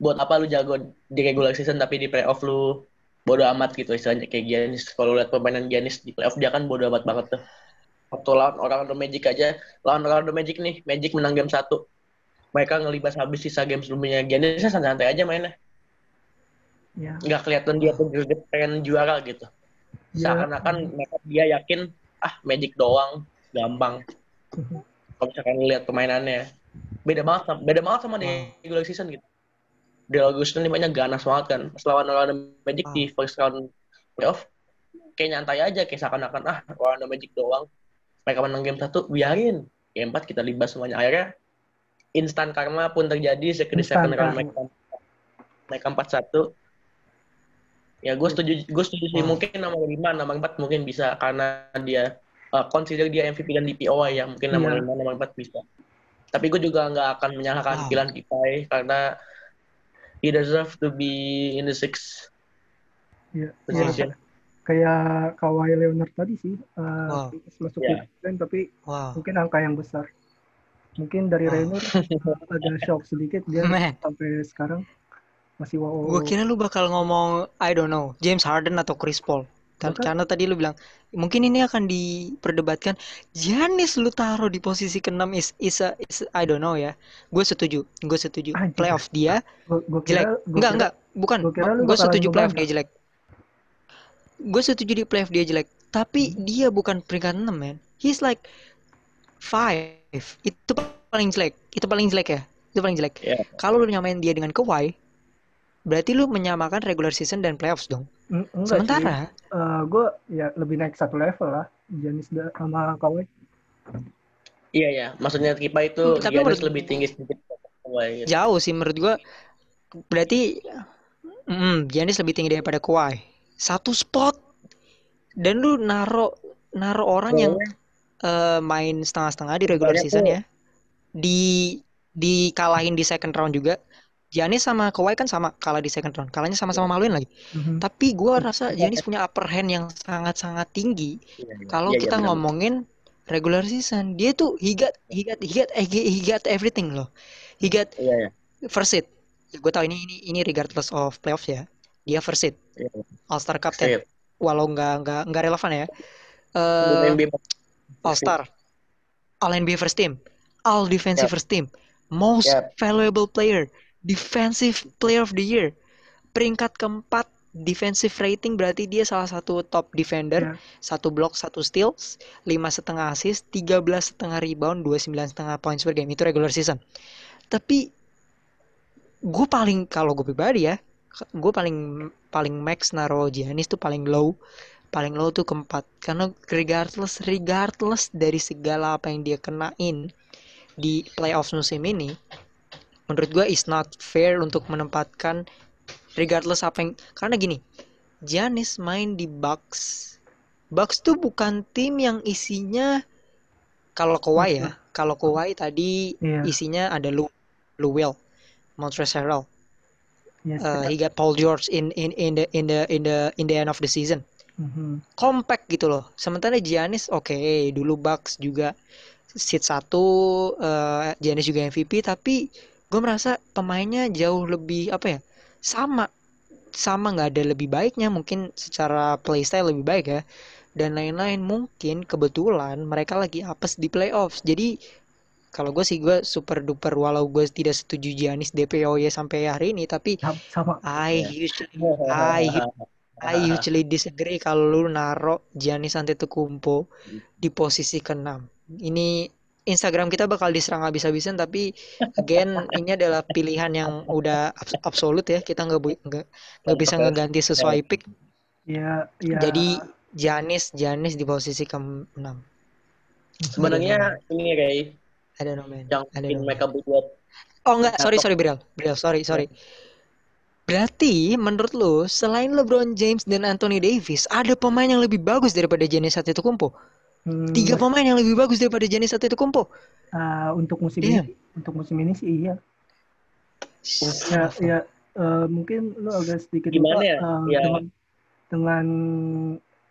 buat apa lu jago di regular season tapi di playoff lu bodo amat gitu istilahnya kayak Giannis. Kalau lihat permainan Giannis di playoff dia kan bodo amat banget tuh. Waktu lawan Orlando Magic aja lawan Orlando Magic nih Magic menang game satu. Mereka ngelibas habis sisa game sebelumnya Giannis santai-santai aja mainnya. Ya. Nggak kelihatan dia tuh pengen juara gitu. Ya. seakan-akan mereka dia yakin ah Magic doang gampang kalau misalkan lihat permainannya beda banget sama- beda banget sama di Wow. regular season gitu. Di Augustus ini banyak ganas banget kan. Pas lawan Orlando Magic di first round playoff kayak nyantai aja kayak seakan-akan ah Orlando Magic doang. Mereka menang game satu biarin. Game 4 kita libas semuanya. Akhirnya instan karma pun terjadi di Instan second round. mereka mereka empat satu. Ya gue setuju gue setuju sih Wow. mungkin nomor lima nomor empat mungkin bisa karena dia uh, consider dia MVP dan DPOI ya mungkin nomor Iya. lima nomor empat bisa tapi gue juga nggak akan menyalahkan Wow. Kylian Kipai karena he deserve to be in the six Iya. position kayak Kawhi Leonard tadi sih eh, Wow. masuk Iya. di game, tapi Wow. mungkin angka yang besar mungkin dari Wow. Raynor eh, (laughs) ada shock sedikit dia Man. sampai sekarang masih wow Gue kira lu bakal ngomong I don't know James Harden atau Chris Paul. Kan-. Karena tadi lu bilang mungkin ini akan diperdebatkan. Giannis lu taruh di posisi ke-6 is, is, a- is I don't know ya. Gue setuju, gue setuju. Anjing. Playoff dia Gua- gua jelek. kira- gua Enggak, kira- enggak, bukan. Gue setuju playoff dia jelek. Gue setuju di playoff dia jelek. Tapi dia bukan peringkat 6, man. He's like 5. Itu paling jelek. Itu paling jelek ya. Itu paling jelek. Iya. Kalau lu nyamain dia dengan Kawhi, berarti lu menyamakan regular season dan playoffs dong. Eng- enggak sih. Sementara Eh, gue ya lebih naik satu level lah da- sama Kawhi Iya ya, maksudnya Kipa itu Hmm, tapi Giannis menurut- lebih tinggi sedikit. Gitu. Jauh sih menurut gua. Berarti mm, Giannis lebih tinggi daripada Kawhi. Satu spot. Dan lu naro naro orang yang eh, main setengah-setengah di regular Banyak season tuh. ya. Di dikalahin di second round juga. Giannis sama Kawhi kan sama kalah di second round. Kalahnya sama-sama maluin lagi. Mhm. Tapi gua rasa Giannis punya upper hand yang sangat-sangat tinggi. Iya, iya. Kalau Iya, iya, kita benar. ngomongin regular season, dia tuh he got he got he got he got everything loh. He got Iya, iya. first seed. Gue tau ini ini ini regardless of playoffs ya. Dia first seed, Iya. All Star Captain. Walau nggak nggak nggak relevan ya. Eh bebas. All Star, All NBA first team, All Defensive Yap. first team, Most Yap. Valuable Player, Defensive Player of the Year, peringkat keempat defensive rating berarti dia salah satu top defender, Ya. satu block, satu steals, lima setengah assist, tiga belas setengah rebound, dua sembilan setengah points per game. Itu regular season. Tapi gue paling kalau gue pribadi ya, gue paling paling max naro Giannis tuh paling low, paling low tuh keempat. Karena regardless regardless dari segala apa yang dia kenain di playoff musim ini, menurut gue is not fair untuk menempatkan regardless apa yang karena gini Giannis main di Bucks Bucks tuh bukan tim yang isinya kalau Kawhi ya kalau Kawhi tadi Iya. isinya ada Lou Lou Will Montrezl Harrell Yes, uh, he got Paul George in in in the in the in the in the end of the season Mhm. compact gitu loh. Sementara Giannis oke dulu Bucks juga seat satu eh, Giannis juga MVP tapi gue merasa pemainnya jauh lebih apa ya sama sama nggak ada lebih baiknya mungkin secara playstyle lebih baik ya dan lain-lain. Mungkin kebetulan mereka lagi apes di playoffs. Jadi kalau gue sih gue super duper walau gue tidak setuju Giannis DPOY sampai hari ini tapi Sam- sama. I usually I I usually disagree kalau lu naro Giannis Antetokounmpo di posisi keenam. Ini Instagram kita bakal diserang habis-habisan tapi again (laughs) ini adalah pilihan yang udah abs- absolut ya. Kita nggak bu- nggak nggak bisa ngeganti sesuai pick. ya ya Jadi Giannis Giannis di posisi keenam. Sebenarnya ini kayak I don't know man. yang know. mereka buat Oh enggak, sorry sorry Bril. Bril, sorry sorry. Berarti menurut lu selain LeBron James dan Anthony Davis ada pemain yang lebih bagus daripada Giannis Antetokounmpo? Hmm, Tiga pemain yang lebih bagus daripada Giannis Antetokounmpo. ah, untuk musim Damn. ini untuk musim ini sih iya ya ya eh, mungkin lu agak sedikit Gimana lupa, ya? eh, Ya. dengan dengan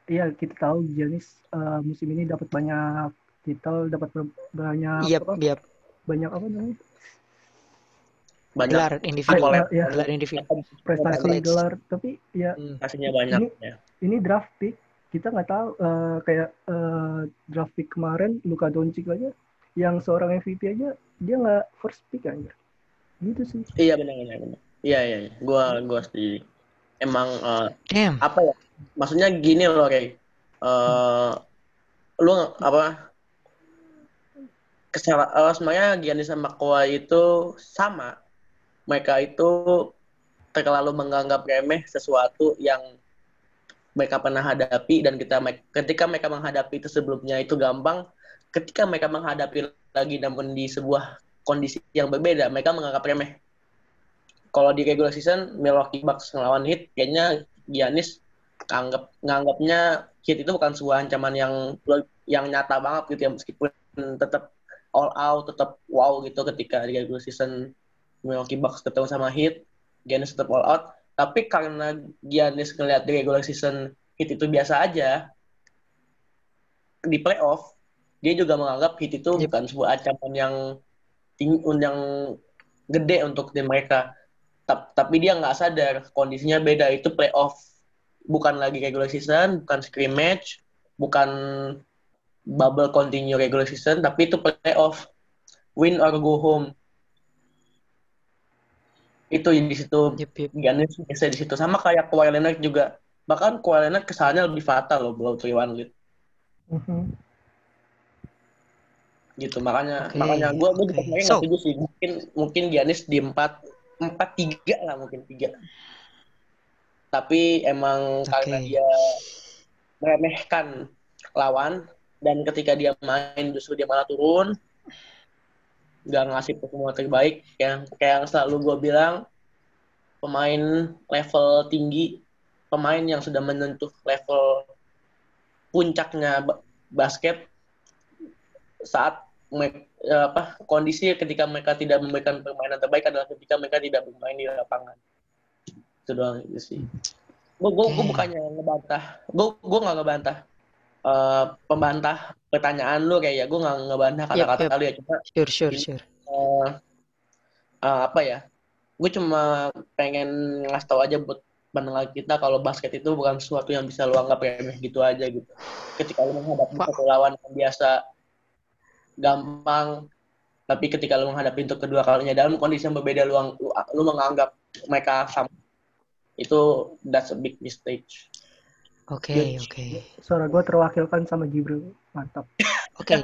ya kita tahu Giannis eh, musim ini dapat banyak titel dapat ber- banyak Iya, apa, iya, banyak apa namanya banyak gelar individu, ya gelar individu. prestasi gelar tapi ya Hmm. hasilnya banyak Ini- ya. ini draft pick kita nggak tahu eh, kayak eh, draft pick kemarin Luka Doncic aja yang seorang MVP aja dia nggak first pick aja gitu sih Iya benar benar benar. Iya iya, iya. gua gua setuju. Emang Damn. apa ya? Maksudnya gini loh kayak eh lu apa kesala eh, sebenarnya Giannis sama Kawhi itu sama. Mereka itu terlalu menganggap remeh sesuatu yang mereka pernah hadapi dan kita ketika mereka menghadapi itu sebelumnya itu gampang ketika mereka menghadapi lagi namun di sebuah kondisi yang berbeda mereka menganggap remeh. Kalau di regular season Milwaukee Bucks ngelawan Heat kayaknya Giannis anggap nganggapnya Heat itu bukan sebuah ancaman yang yang nyata banget gitu ya meskipun tetap all out tetap wow gitu ketika di regular season Milwaukee Bucks ketemu sama Heat Giannis tetap all out tapi karena Giannis ngeliat di regular season Heat itu biasa aja di playoff dia juga menganggap Heat itu Yep. bukan sebuah ancaman yang tinggi yang gede untuk tim mereka. Ta- tapi dia nggak sadar kondisinya beda. Itu playoff bukan lagi regular season bukan scrimmage bukan bubble continue regular season tapi itu playoff. Win or go home itu di situ. Yep, yep. Giannis bisa di situ. Sama kayak Kawhi Leonard juga. Bahkan Kawhi Leonard kesannya lebih fatal loh blow three one lead. Mhm. gitu makanya Oke, makanya gue gue juga sebenarnya So- setuju sih. Mungkin mungkin Giannis di empat empat tiga lah mungkin tiga. Tapi emang Oke. karena dia meremehkan lawan dan ketika dia main justru dia malah turun nggak ngasih performa terbaik. Yang kayak yang selalu gue bilang pemain level tinggi pemain yang sudah menyentuh level puncaknya ba- basket saat apa kondisi ketika mereka tidak memberikan permainan terbaik adalah ketika mereka tidak bermain di lapangan. Itu doang itu sih. Gue gue bukannya ngebantah. Gue gue nggak ngebantah eh, pembantah pertanyaan lu kayak ya gue nggak ngebantah kata-kata yep. lu ya cuma Sure, sure, Ini- sure. eh, eh, apa ya gue cuma pengen ngasih tahu aja buat pendengar kita kalau basket itu bukan sesuatu yang bisa lu anggap remeh gitu aja gitu ketika lu menghadapi satu lawan yang biasa gampang tapi ketika lu menghadapi untuk kedua kalinya dalam kondisi yang berbeda lu, lu, lu menganggap mereka sama itu that's a big mistake Oke, Ya. oke. Suara gue terwakilkan sama Jibril. Mantap. Oke.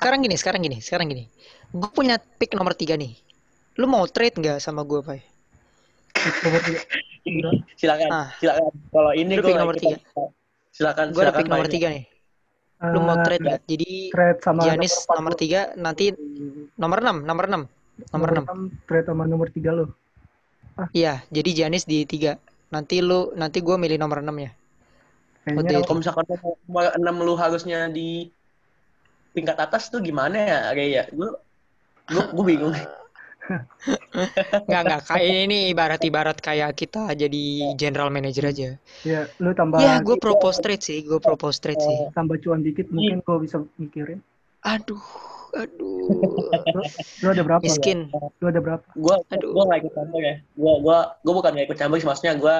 Sekarang gini, sekarang gini, sekarang gini. Gue punya pick nomor tiga nih. Lu mau trade nggak sama gue, Pak? Nomor tiga. silakan Ah. silakan kalau ini gue pick nomor tiga. silakan Gue pick nomor tiga nih. Lu mau Eh, trade nggak? Jadi trade sama Giannis nomor nomor tiga, nanti 40. nomor enam, nomor enam, nomor enam. Trade sama nomor tiga lo. Iya, jadi Giannis di tiga. Nanti lu, nanti gue milih nomor enam ya. Kayaknya kalau misalkan nomor enam lu harusnya di tingkat atas tuh gimana ya kayak ya gue gue gue bingung (laughs) Nggak, nggak. Kayak ini ibarat-ibarat kayak kita jadi general manager aja. ya lu tambah Ya, gue propose trade sih, gue propose trade sih. tambah cuan dikit mungkin gue bisa mikirin. Aduh, aduh. Lu ada berapa? Miskin. Lu ada berapa? gue Aduh. gue nggak ikut campur ya gue gue gue bukan nggak ikut campur sih maksudnya gue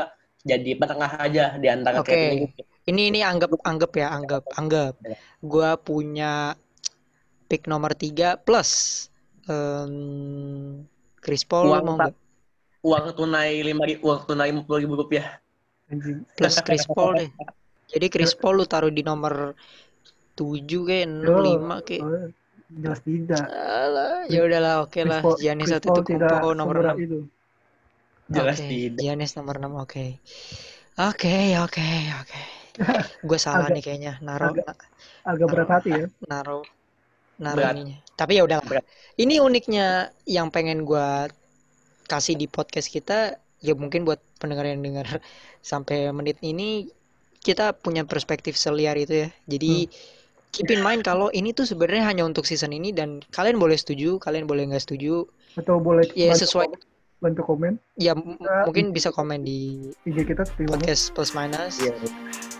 jadi penengah aja di antara trade ini. Ini ini anggap anggap ya, anggap anggap. Gua punya pick nomor tiga plus em, Chris Paul Uang mau uang tunai lima ribu uang tunai lima puluh ribu rupiah Anjing. Plus Chris Paul deh. Jadi Chris Paul lu taruh di nomor tujuh kayak enam lima kayak. Oh, jelas tidak. Alah, ya udahlah oke lah. Chris Paul- Giannis satu itu kumpo nomor enam. itu. jelas Oke, tidak Giannis nomor 6, oke. Oke, oke, oke. Gue salah Agak- nih kayaknya naruh Agak berat hati ya. naruh naruh Berat. ininya. Tapi ya udahlah. Berat. Ini uniknya yang pengen gua kasih di podcast kita ya mungkin buat pendengar yang dengar (laughs) sampai menit ini kita punya perspektif seliar itu ya. Jadi keep in mind kalau ini tuh sebenarnya hanya untuk season ini dan kalian boleh setuju, kalian boleh nggak setuju. Atau boleh Ya sesuai bantu komen ya Kita- mungkin bisa komen di IG kita podcast plus minus. Iya.